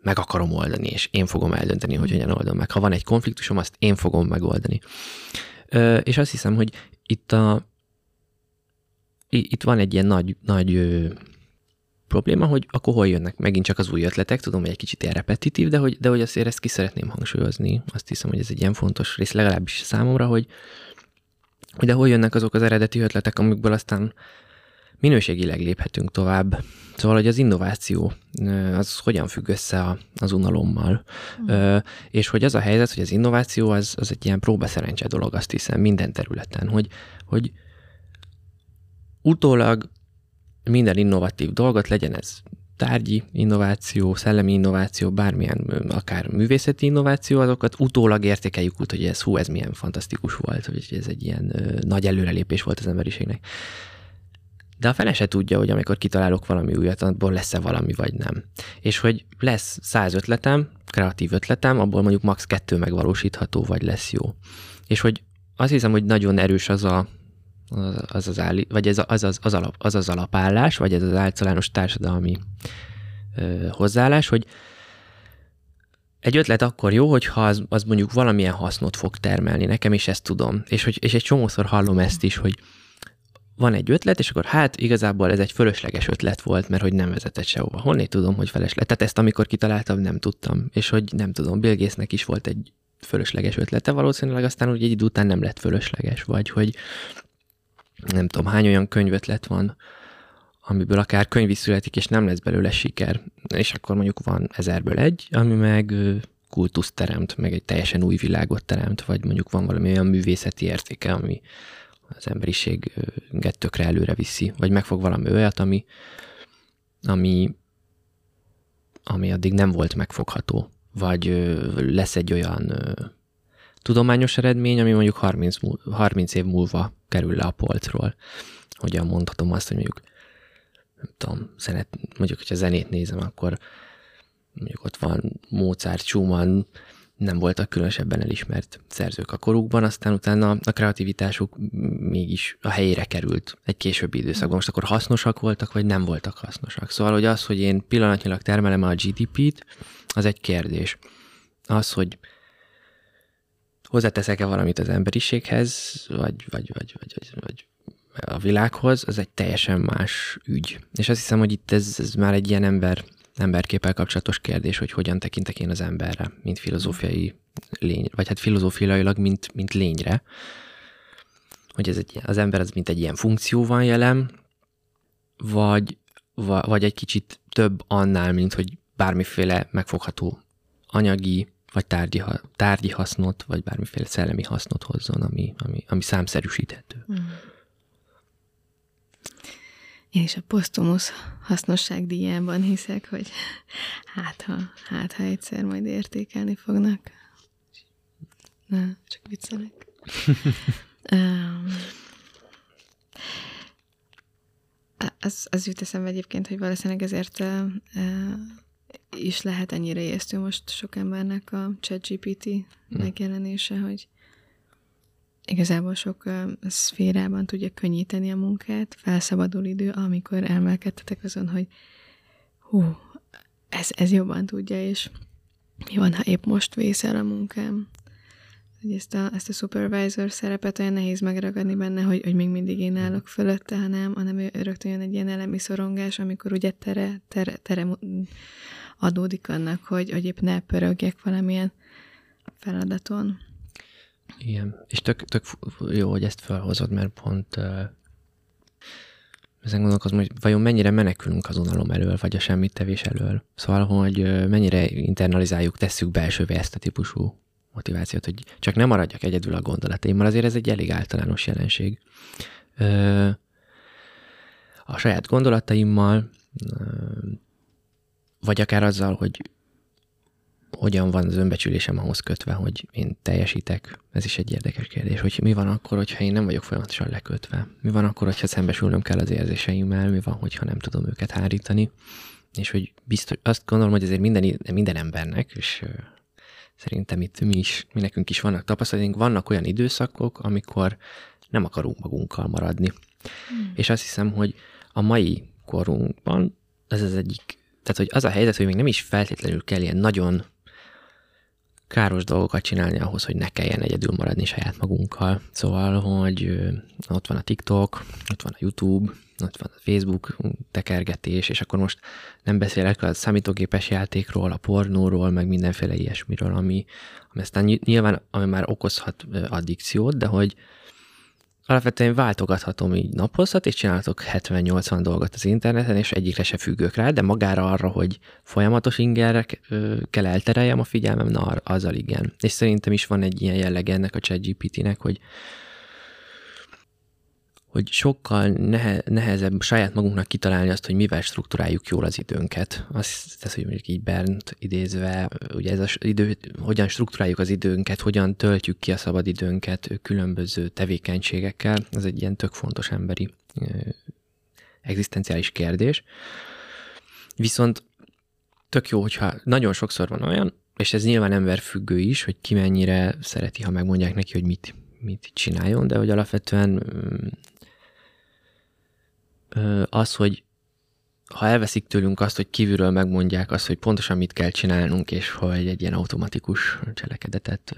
meg akarom oldani, és én fogom eldönteni, hogy hogyan oldom meg. Ha van egy konfliktusom, azt én fogom megoldani. Ö, és azt hiszem, hogy itt a itt van egy ilyen nagy, nagy probléma, hogy akkor hol jönnek megint csak az új ötletek, tudom, hogy egy kicsit ilyen repetitív, de hogy, de hogy azért ezt ki szeretném hangsúlyozni. Azt hiszem, hogy ez egy ilyen fontos rész, legalábbis számomra, hogy, hogy de hol jönnek azok az eredeti ötletek, amikből aztán minőségileg léphetünk tovább. Szóval, hogy az innováció, az hogyan függ össze az unalommal. Mm. És hogy az a helyzet, hogy az innováció az, az egy ilyen próbaszerencse dolog, azt hiszem, minden területen, hogy, hogy utólag minden innovatív dolgot, legyen ez tárgyi innováció, szellemi innováció, bármilyen, akár művészeti innováció, azokat utólag értékeljük úgy, hogy ez hú, ez milyen fantasztikus volt, hogy ez egy ilyen ö, nagy előrelépés volt az emberiségnek. De a fele se tudja, hogy amikor kitalálok valami újat, abból lesz-e valami, vagy nem. És hogy lesz száz ötletem, kreatív ötletem, abból mondjuk max. kettő megvalósítható, vagy lesz jó. És hogy azt hiszem, hogy nagyon erős az a, az az, állí, vagy ez az, az, az, alap, az az alapállás, vagy ez az általános társadalmi ö, hozzáállás, hogy egy ötlet akkor jó, hogyha az, az mondjuk valamilyen hasznot fog termelni nekem, és ezt tudom. És, hogy, és egy csomószor hallom ezt is, hogy van egy ötlet, és akkor hát igazából ez egy fölösleges ötlet volt, mert hogy nem vezetett sehova. Honnét tudom, hogy felesleges? Tehát ezt amikor kitaláltam, nem tudtam. És hogy nem tudom, Bill Gatesnek is volt egy fölösleges ötlete, valószínűleg aztán úgy egy idő után nem lett fölösleges, vagy hogy nem tudom, hány olyan könyvötlet van, amiből akár könyv is születik, és nem lesz belőle siker, és akkor mondjuk van ezerből egy, ami meg kultuszt teremt, meg egy teljesen új világot teremt, vagy mondjuk van valami olyan művészeti értéke, ami az emberiséget tökre előre viszi, vagy megfog valami olyat, ami, ami ami addig nem volt megfogható, vagy lesz egy olyan tudományos eredmény, ami mondjuk 30, 30 év múlva kerül le a polcról. Hogyan mondhatom azt, hogy mondjuk nem tudom, zenet, mondjuk, hogyha zenét nézem, akkor mondjuk ott van Mozart, Schumann, nem voltak különösebben elismert szerzők a korukban, aztán utána a kreativitásuk mégis a helyére került egy későbbi időszakban. Most akkor hasznosak voltak, vagy nem voltak hasznosak. Szóval, hogy az, hogy én pillanatnyilag termelem a GDP-t, az egy kérdés. Az, hogy hozzáteszek-e valamit az emberiséghez, vagy, vagy, vagy, vagy, vagy, vagy a világhoz, az egy teljesen más ügy. És azt hiszem, hogy itt ez, ez már egy ilyen ember emberképpel kapcsolatos kérdés, hogy hogyan tekintek én az emberre, mint filozófiai lény, vagy hát filozófiailag, mint, mint lényre. Hogy ez egy, az ember az mint egy ilyen funkció van jelen, vagy, vagy egy kicsit több annál, mint hogy bármiféle megfogható anyagi, vagy tárgyi, tárgyi hasznot, vagy bármiféle szellemi hasznot hozzon, ami, ami, ami számszerűsíthető. Mm. Én is a posztumusz hasznosságdíjában hiszek, hogy hát ha, hát ha egyszer majd értékelni fognak. Na, csak viccelek. um, az, az jut eszembe egyébként, hogy valószínűleg ezért uh, uh, is lehet ennyire észtő most sok embernek a ChatGPT hmm. megjelenése, hogy igazából sok uh, szférában tudja könnyíteni a munkát, felszabadul idő, amikor elmelkedtetek azon, hogy hú, ez, ez jobban tudja, és mi van, ha épp most vészel a munkám? Hogy ezt a, ezt a supervisor szerepet olyan nehéz megragadni benne, hogy, hogy még mindig én állok fölötte, hanem, hanem rögtön jön egy ilyen elemi szorongás, amikor ugye tere, tere, tere adódik annak, hogy, hogy épp ne pörögjek valamilyen feladaton. Igen, és tök, tök jó, hogy ezt felhozod, mert pont uh, ezen gondolkozom, hogy vajon mennyire menekülünk az unalom elől, vagy a semmit tevés elől. Szóval, hogy mennyire internalizáljuk, tesszük belsővé ezt a típusú motivációt, hogy csak nem maradjak egyedül a gondolataimmal, azért ez egy elég általános jelenség. Uh, a saját gondolataimmal, uh, vagy akár azzal, hogy hogyan van az önbecsülésem ahhoz kötve, hogy én teljesítek? Ez is egy érdekes kérdés, hogy mi van akkor, hogyha én nem vagyok folyamatosan lekötve? Mi van akkor, hogyha szembesülnöm kell az érzéseimmel? Mi van, hogyha nem tudom őket hárítani? És hogy biztos, azt gondolom, hogy ezért minden, minden embernek, és szerintem itt mi is, mi nekünk is vannak tapasztalatunk, vannak olyan időszakok, amikor nem akarunk magunkkal maradni. Hmm. És azt hiszem, hogy a mai korunkban ez az egyik, tehát hogy az a helyzet, hogy még nem is feltétlenül kell ilyen nagyon káros dolgokat csinálni ahhoz, hogy ne kelljen egyedül maradni saját magunkkal. Szóval, hogy ott van a TikTok, ott van a YouTube, ott van a Facebook tekergetés, és akkor most nem beszélek a számítógépes játékról, a pornóról, meg mindenféle ilyesmiről, ami, ami aztán nyilván ami már okozhat addikciót, de hogy alapvetően váltogathatom így napozhat, és csinálhatok 70-80 dolgot az interneten, és egyikre se függök rá, de magára arra, hogy folyamatos ingerre kell eltereljem a figyelmem, na azzal igen. És szerintem is van egy ilyen jelleg ennek a ChatGPT-nek, hogy hogy sokkal nehe, nehezebb saját magunknak kitalálni azt, hogy mivel struktúráljuk jól az időnket. Azt tesz, hogy mondjuk így Bernt idézve, ugye ez az idő, hogyan struktúráljuk az időnket, hogyan töltjük ki a szabad időnket különböző tevékenységekkel, ez egy ilyen tök fontos emberi egzisztenciális kérdés. Viszont tök jó, hogyha nagyon sokszor van olyan, és ez nyilván emberfüggő is, hogy ki mennyire szereti, ha megmondják neki, hogy mit, mit csináljon, de hogy alapvetően az, hogy ha elveszik tőlünk azt, hogy kívülről megmondják azt, hogy pontosan mit kell csinálnunk, és hogy egy ilyen automatikus cselekedetet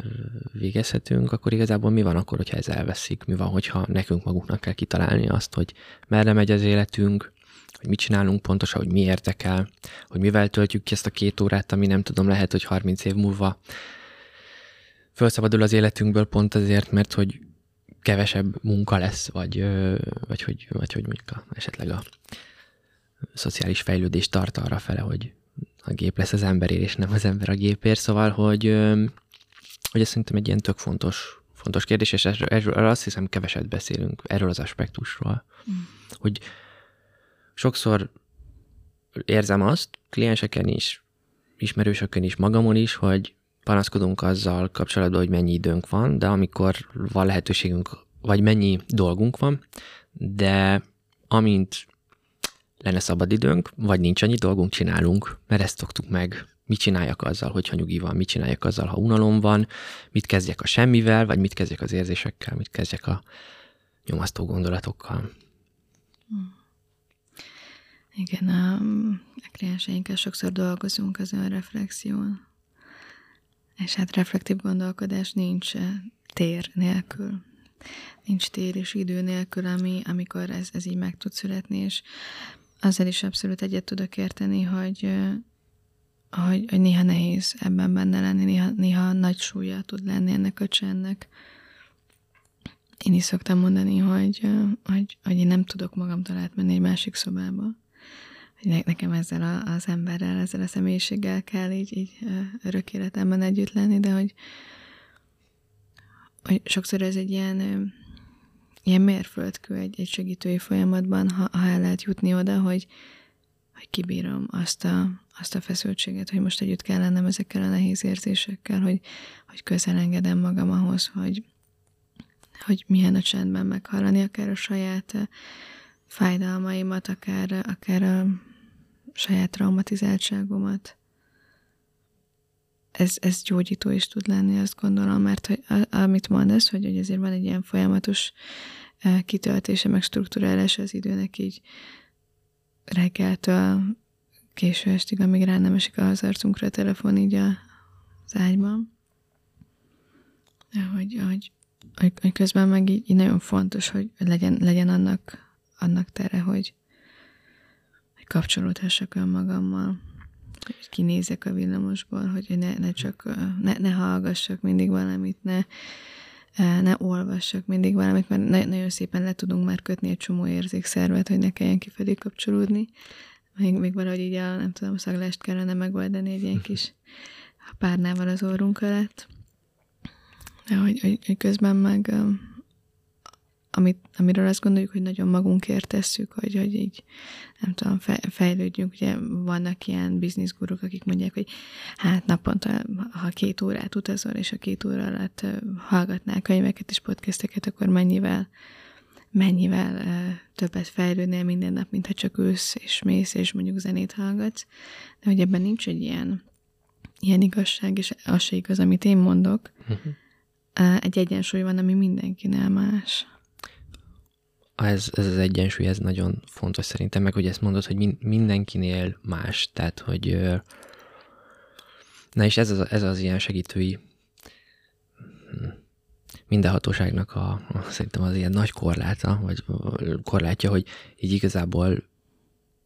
végezhetünk, akkor igazából mi van akkor, hogyha ez elveszik? Mi van, hogyha nekünk maguknak kell kitalálni azt, hogy merre megy az életünk, hogy mit csinálunk pontosan, hogy mi érdekel, hogy mivel töltjük ki ezt a két órát, ami nem tudom, lehet, hogy 30 év múlva felszabadul az életünkből pont azért, mert hogy kevesebb munka lesz, vagy, vagy, hogy, vagy hogy mondjuk a, esetleg a szociális fejlődés tart arra fele, hogy a gép lesz az emberért, és nem az ember a gépért, szóval, hogy, hogy ez szerintem egy ilyen tök fontos, fontos kérdés, és erről, erről azt hiszem keveset beszélünk, erről az aspektusról, mm. hogy sokszor érzem azt klienseken is, ismerősökön is, magamon is, hogy panaszkodunk azzal kapcsolatban, hogy mennyi időnk van, de amikor van lehetőségünk, vagy mennyi dolgunk van, de amint lenne szabad időnk, vagy nincs annyi dolgunk, csinálunk, mert ezt szoktuk meg. Mit csináljak azzal, hogyha nyugi van, mit csináljak azzal, ha unalom van, mit kezdjek a semmivel, vagy mit kezdjek az érzésekkel, mit kezdjek a nyomasztó gondolatokkal. Igen, a, a klienseinkkel sokszor dolgozunk az önreflexión. És hát reflektív gondolkodás nincs tér nélkül. Nincs tér és idő nélkül, ami, amikor ez, ez így meg tud születni, és azzal is abszolút egyet tudok érteni, hogy, hogy, hogy néha nehéz ebben benne lenni, néha, néha nagy súlya tud lenni ennek a csendnek. Én is szoktam mondani, hogy, hogy, hogy én nem tudok magamtól átmenni egy másik szobába. Hogy nekem ezzel a, az emberrel, ezzel a személyiséggel kell így, így örök életemben együtt lenni, de hogy, hogy sokszor ez egy ilyen ilyen mérföldkő egy, egy segítői folyamatban, ha, ha el lehet jutni oda, hogy, hogy kibírom azt a, azt a feszültséget, hogy most együtt kell lennem ezekkel a nehéz érzésekkel, hogy, hogy közel engedem magam ahhoz, hogy, hogy milyen a csendben meghallani akár a saját fájdalmaimat, akár, akár a saját traumatizáltságomat. Ez, ez gyógyító is tud lenni, azt gondolom, mert hogy, amit mondasz, hogy, hogy azért van egy ilyen folyamatos kitöltése, meg struktúrálása az időnek így reggeltől késő estig, amíg rá nem esik az arcunkra a telefon így a, az ágyban. Hogy, hogy, hogy, hogy közben meg így, így nagyon fontos, hogy legyen, legyen annak, annak tere, hogy kapcsolódhassak önmagammal, hogy kinézek a villamosból, hogy ne, ne csak, ne, ne hallgassak mindig valamit, ne, ne olvassak mindig valamit, mert nagyon szépen le tudunk már kötni egy csomó érzékszervet, hogy ne kelljen kifelé kapcsolódni. Még, még valahogy így a, nem tudom, szaglást kellene megoldani egy ilyen kis párnával az orrunk alatt. De hogy, hogy, hogy közben meg amit, amiről azt gondoljuk, hogy nagyon magunkért tesszük, hogy, hogy így, nem tudom, fejlődjünk. Ugye vannak ilyen bizniszguruk, akik mondják, hogy hát naponta, ha két órát utazol, és a két óra alatt hallgatnál könyveket és podcasteket, akkor mennyivel mennyivel többet fejlődnél minden nap, mint ha csak ülsz és mész, és mondjuk zenét hallgatsz. De hogy ebben nincs egy ilyen, ilyen igazság, és az se igaz, amit én mondok. Uh-huh. Uh, egy egyensúly van, ami mindenkinél más ez, ez az egyensúly, ez nagyon fontos szerintem, meg hogy ezt mondod, hogy min, mindenkinél más, tehát hogy na és ez az, ez az ilyen segítői hm, mindenhatóságnak a, a, szerintem az ilyen nagy korláta, vagy korlátja, hogy így igazából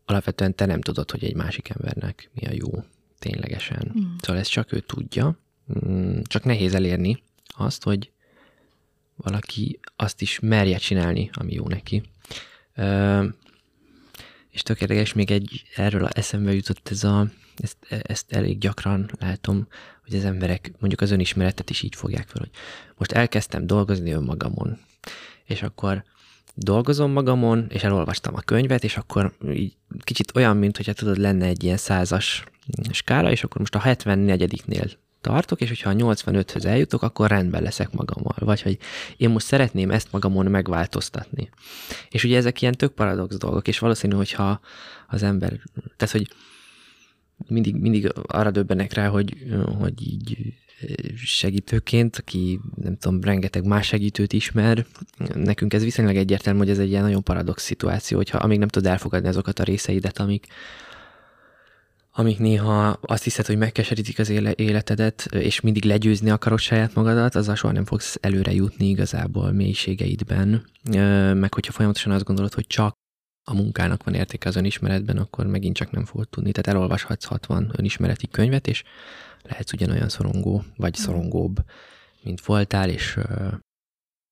alapvetően te nem tudod, hogy egy másik embernek mi a jó ténylegesen. Mm. Szóval ezt csak ő tudja, hm, csak nehéz elérni azt, hogy valaki azt is merje csinálni, ami jó neki. Ö, és tökéletes, még egy erről eszembe jutott ez a, ezt, ezt elég gyakran látom, hogy az emberek mondjuk az önismeretet is így fogják fel, hogy most elkezdtem dolgozni önmagamon, és akkor dolgozom magamon, és elolvastam a könyvet, és akkor így kicsit olyan, mint hogyha tudod, lenne egy ilyen százas skála, és akkor most a 74-nél tartok, és hogyha a 85-höz eljutok, akkor rendben leszek magammal. Vagy hogy én most szeretném ezt magamon megváltoztatni. És ugye ezek ilyen tök paradox dolgok, és valószínű, hogyha az ember, tehát hogy mindig, mindig arra döbbenek rá, hogy, hogy így segítőként, aki nem tudom, rengeteg más segítőt ismer, nekünk ez viszonylag egyértelmű, hogy ez egy ilyen nagyon paradox szituáció, hogyha amíg nem tud elfogadni azokat a részeidet, amik, amik néha azt hiszed, hogy megkeserítik az életedet, és mindig legyőzni akarod saját magadat, azzal soha nem fogsz előre jutni igazából mélységeidben. Meg hogyha folyamatosan azt gondolod, hogy csak a munkának van értéke az önismeretben, akkor megint csak nem fogod tudni. Tehát elolvashatsz 60 önismereti könyvet, és lehetsz ugyanolyan szorongó, vagy szorongóbb, mint voltál, és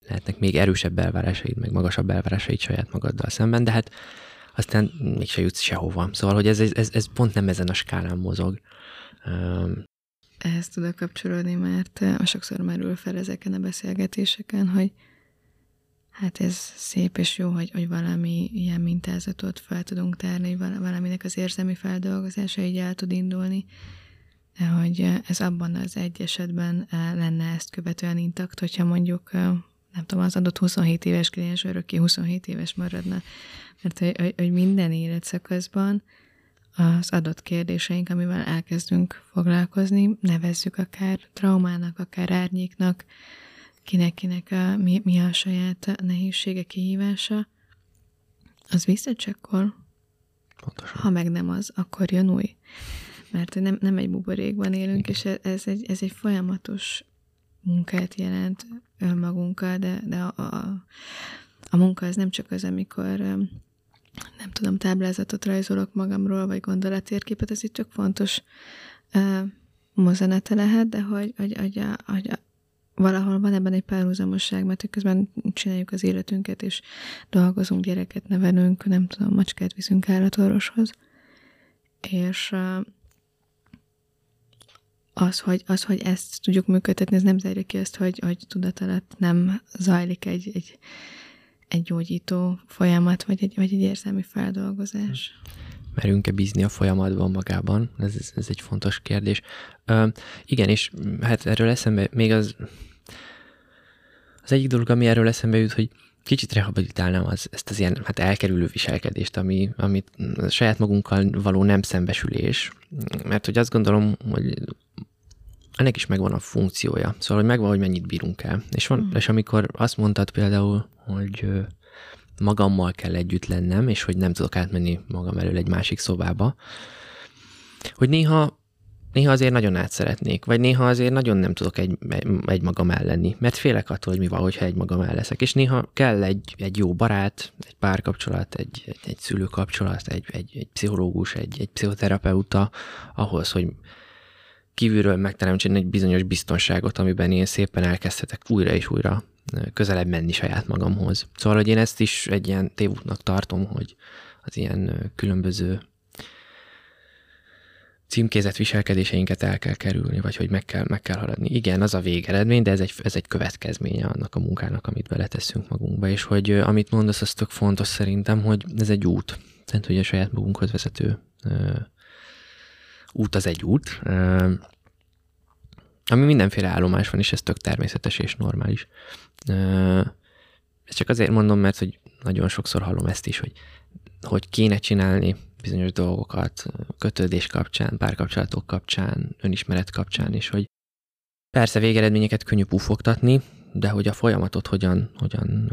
lehetnek még erősebb elvárásaid, meg magasabb elvárásaid saját magaddal szemben, de hát aztán mégse jutsz sehova. Szóval, hogy ez, ez, ez pont nem ezen a skálán mozog. Um, Ehhez tudok kapcsolódni, mert sokszor merül fel ezeken a beszélgetéseken, hogy hát ez szép és jó, hogy, hogy valami ilyen mintázatot fel tudunk tárni, valaminek az érzelmi feldolgozása így el tud indulni, de hogy ez abban az egy esetben lenne ezt követően intakt, hogyha mondjuk nem tudom, az adott 27 éves kliens örökké 27 éves maradna. Mert hogy, hogy, hogy minden életszakaszban az adott kérdéseink, amivel elkezdünk foglalkozni, nevezzük akár traumának, akár árnyéknak, kinek-kinek a, mi, mi a saját nehézsége, kihívása, az visszacsekkol. Pontosan. Ha meg nem az, akkor jön új. Mert nem, nem egy buborékban élünk, és ez egy, ez egy folyamatos munkát jelent önmagunkkal, de, de a, a, a munka az nem csak az, amikor nem tudom, táblázatot rajzolok magamról, vagy gondolattérképet, ez itt csak fontos uh, lehet, de hogy, hogy, hogy, a, hogy a, valahol van ebben egy párhuzamosság, mert közben csináljuk az életünket, és dolgozunk, gyereket nevelünk, nem tudom, macskát viszünk állatorvoshoz. És uh, az, hogy, az, hogy ezt tudjuk működtetni, ez nem zárja ki azt, hogy, hogy tudat alatt nem zajlik egy, egy, egy gyógyító folyamat, vagy egy, vagy egy érzelmi feldolgozás. Merünk-e bízni a folyamatban magában? Ez, ez, ez egy fontos kérdés. Ö, igen, és hát erről eszembe még az az egyik dolog, ami erről eszembe jut, hogy kicsit rehabilitálnám az, ezt az ilyen hát elkerülő viselkedést, ami, amit saját magunkkal való nem szembesülés, mert hogy azt gondolom, hogy ennek is megvan a funkciója. Szóval, hogy megvan, hogy mennyit bírunk el. És, van, mm. és amikor azt mondtad például, hogy magammal kell együtt lennem, és hogy nem tudok átmenni magam elől egy másik szobába, hogy néha néha azért nagyon át szeretnék, vagy néha azért nagyon nem tudok egy, egy magam lenni, mert félek attól, hogy mi van, hogyha egy magam el leszek, és néha kell egy, egy jó barát, egy párkapcsolat, egy, egy, egy szülőkapcsolat, egy, egy, egy pszichológus, egy, egy pszichoterapeuta ahhoz, hogy kívülről megteremtsen egy bizonyos biztonságot, amiben én szépen elkezdhetek újra és újra közelebb menni saját magamhoz. Szóval, hogy én ezt is egy ilyen tévútnak tartom, hogy az ilyen különböző címkézett viselkedéseinket el kell kerülni, vagy hogy meg kell, meg kell haladni. Igen, az a végeredmény, de ez egy, ez egy következménye annak a munkának, amit beleteszünk magunkba, és hogy amit mondasz, az tök fontos szerintem, hogy ez egy út. Tehát, hogy a saját magunkhoz vezető ö, út az egy út, ö, ami mindenféle állomás van, és ez tök természetes és normális. Ö, ezt csak azért mondom, mert hogy nagyon sokszor hallom ezt is, hogy hogy kéne csinálni bizonyos dolgokat kötődés kapcsán, párkapcsolatok kapcsán, önismeret kapcsán, és hogy persze végeredményeket könnyű pufogtatni, de hogy a folyamatot hogyan, hogyan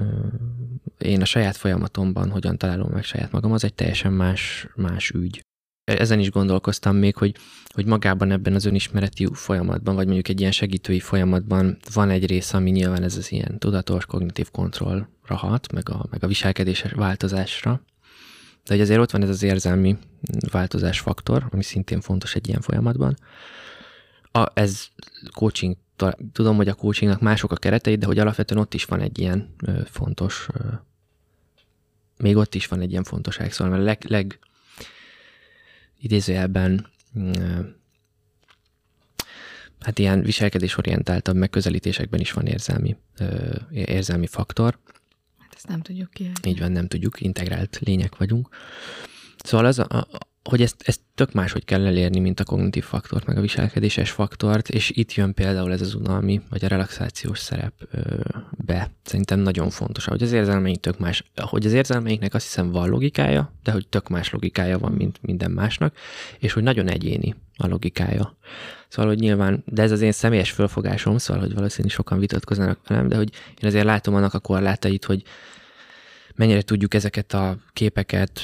én a saját folyamatomban hogyan találom meg saját magam, az egy teljesen más, más ügy. Ezen is gondolkoztam még, hogy, hogy magában ebben az önismereti folyamatban, vagy mondjuk egy ilyen segítői folyamatban van egy rész, ami nyilván ez az ilyen tudatos, kognitív kontrollra hat, meg a, meg a viselkedés változásra, de hogy azért ott van ez az érzelmi változás faktor, ami szintén fontos egy ilyen folyamatban. A, ez coaching, tudom, hogy a coachingnak mások a keretei, de hogy alapvetően ott is van egy ilyen ö, fontos, ö, még ott is van egy ilyen fontos szóval mert leg, leg idézőjelben ö, hát ilyen viselkedésorientáltabb megközelítésekben is van érzelmi, ö, érzelmi faktor, ezt nem tudjuk ki. Így van, nem tudjuk, integrált lények vagyunk. Szóval az, a, a, hogy ezt, ezt tök máshogy kell elérni, mint a kognitív faktort, meg a viselkedéses faktort, és itt jön például ez az unalmi, vagy a relaxációs szerep ö, be. Szerintem nagyon fontos, hogy az érzelmeink tök más, hogy az érzelmeinknek azt hiszem van logikája, de hogy tök más logikája van, mint minden másnak, és hogy nagyon egyéni a logikája. Szóval, hogy nyilván, de ez az én személyes fölfogásom, szóval, hogy valószínűleg sokan vitatkoznak velem, de hogy én azért látom annak a korlátait, hogy mennyire tudjuk ezeket a képeket,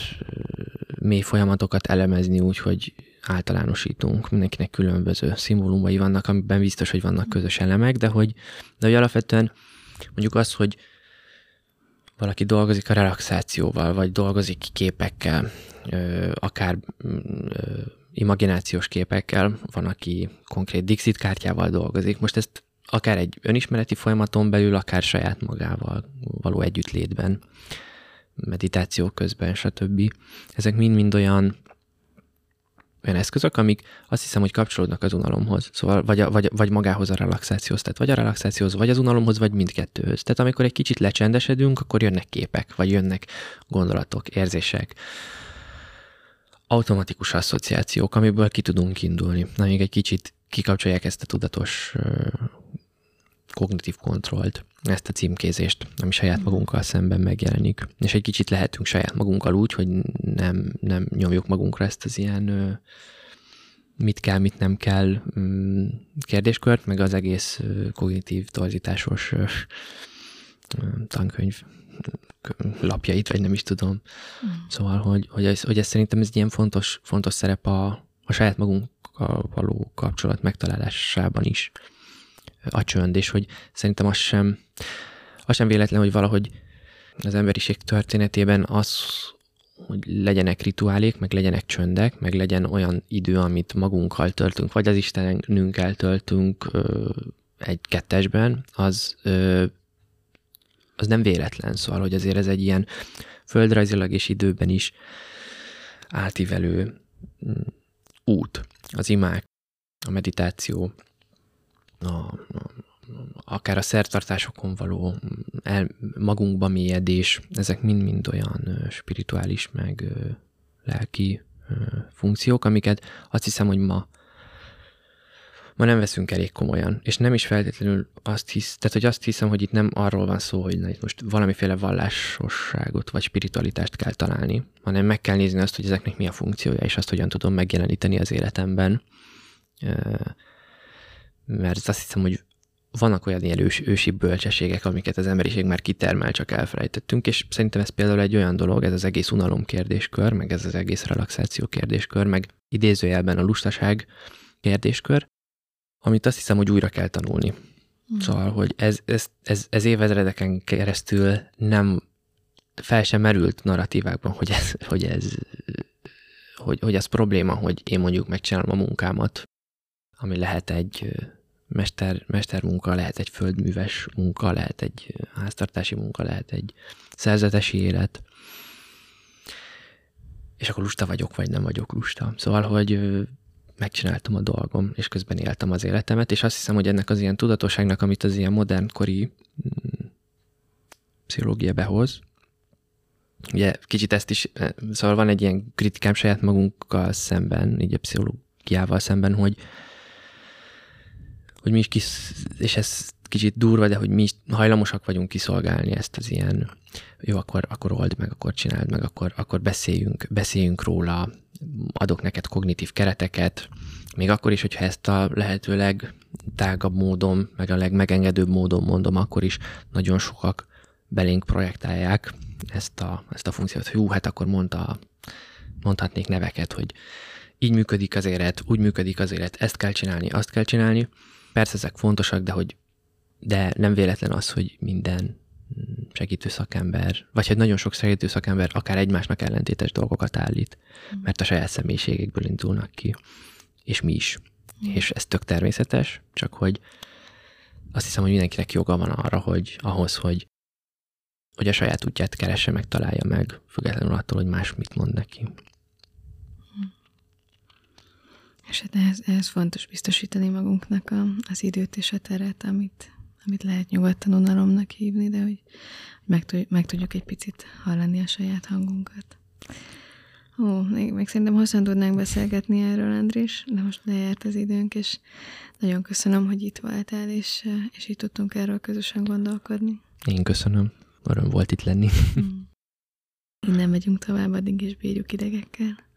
mély folyamatokat elemezni úgy, hogy általánosítunk, mindenkinek különböző szimbólumai vannak, amiben biztos, hogy vannak közös elemek, de hogy, de hogy alapvetően mondjuk az, hogy valaki dolgozik a relaxációval, vagy dolgozik képekkel, akár imaginációs képekkel, van, aki konkrét Dixit kártyával dolgozik. Most ezt akár egy önismereti folyamaton belül, akár saját magával való együttlétben, meditáció közben, stb. Ezek mind-mind olyan olyan eszközök, amik azt hiszem, hogy kapcsolódnak az unalomhoz, szóval vagy, a, vagy, vagy magához a relaxációhoz, tehát vagy a relaxációhoz, vagy az unalomhoz, vagy mindkettőhöz. Tehát amikor egy kicsit lecsendesedünk, akkor jönnek képek, vagy jönnek gondolatok, érzések, automatikus asszociációk, amiből ki tudunk indulni. Na, még egy kicsit kikapcsolják ezt a tudatos kognitív kontrollt, ezt a címkézést, ami saját mhm. magunkkal szemben megjelenik. És egy kicsit lehetünk saját magunkkal úgy, hogy nem, nem nyomjuk magunkra ezt az ilyen mit kell, mit nem kell mm, kérdéskört, meg az egész kognitív torzításos tankönyv lapjait, vagy nem is tudom. Mm. Szóval, hogy, hogy, ez, hogy ez szerintem ez egy ilyen fontos, fontos szerep a, a saját magunkkal való kapcsolat megtalálásában is a csönd, és hogy szerintem az sem, az sem véletlen, hogy valahogy az emberiség történetében az, hogy legyenek rituálék, meg legyenek csöndek, meg legyen olyan idő, amit magunkkal töltünk, vagy az Istenünkkel töltünk ö, egy kettesben, az, ö, az nem véletlen, szóval, hogy azért ez egy ilyen földrajzilag és időben is átívelő mm, út, az imák, a meditáció, a, akár a szertartásokon való el, magunkba mélyedés, ezek mind-mind olyan spirituális, meg lelki funkciók, amiket azt hiszem, hogy ma ma nem veszünk elég komolyan, és nem is feltétlenül azt hisz, tehát hogy azt hiszem, hogy itt nem arról van szó, hogy most valamiféle vallásosságot vagy spiritualitást kell találni, hanem meg kell nézni azt, hogy ezeknek mi a funkciója, és azt hogyan tudom megjeleníteni az életemben. Mert azt hiszem, hogy vannak olyan ilyen ős, ősi bölcsességek, amiket az emberiség már kitermel, csak elfelejtettünk, és szerintem ez például egy olyan dolog, ez az egész unalom kérdéskör, meg ez az egész relaxáció kérdéskör, meg idézőjelben a lustaság kérdéskör, amit azt hiszem, hogy újra kell tanulni. Mm. Szóval, hogy ez, ez, ez, ez évezredeken keresztül nem fel sem merült narratívákban, hogy ez, hogy ez hogy, hogy ez probléma, hogy én mondjuk megcsinálom a munkámat, ami lehet egy mester, mestermunka, lehet egy földműves munka, lehet egy háztartási munka, lehet egy szerzetesi élet, és akkor lusta vagyok, vagy nem vagyok lusta. Szóval, hogy megcsináltam a dolgom, és közben éltem az életemet, és azt hiszem, hogy ennek az ilyen tudatosságnak, amit az ilyen modernkori mm, pszichológia behoz, ugye kicsit ezt is, szóval van egy ilyen kritikám saját magunkkal szemben, így a pszichológiával szemben, hogy hogy mi is kis, és ez kicsit durva, de hogy mi is hajlamosak vagyunk kiszolgálni ezt az ilyen, jó, akkor, akkor old meg, akkor csináld meg, akkor, akkor beszéljünk, beszéljünk róla, adok neked kognitív kereteket, még akkor is, hogyha ezt a lehetőleg tágabb módon, meg a legmegengedőbb módon mondom, akkor is nagyon sokak belénk projektálják ezt a, ezt a funkciót, hogy hú, hát akkor mondta, mondhatnék neveket, hogy így működik az élet, úgy működik az élet, ezt kell csinálni, azt kell csinálni, Persze ezek fontosak, de hogy de nem véletlen az, hogy minden segítő szakember, vagy hogy nagyon sok segítő szakember akár egymásnak ellentétes dolgokat állít, mm. mert a saját személyiségekből indulnak ki, és mi is. Mm. És ez tök természetes, csak hogy azt hiszem, hogy mindenkinek joga van arra, hogy ahhoz, hogy, hogy a saját útját keresse, meg találja meg, függetlenül attól, hogy más mit mond neki. És hát ehhez, ehhez fontos biztosítani magunknak a, az időt és a teret, amit, amit lehet nyugodtan unalomnak hívni, de hogy meg, meg tudjuk egy picit hallani a saját hangunkat. Ó, még, még szerintem hosszan tudnánk beszélgetni erről, Andrés, de most lejárt az időnk, és nagyon köszönöm, hogy itt voltál, és, és így tudtunk erről közösen gondolkodni. Én köszönöm. Öröm volt itt lenni. Innen megyünk tovább, addig is bírjuk idegekkel.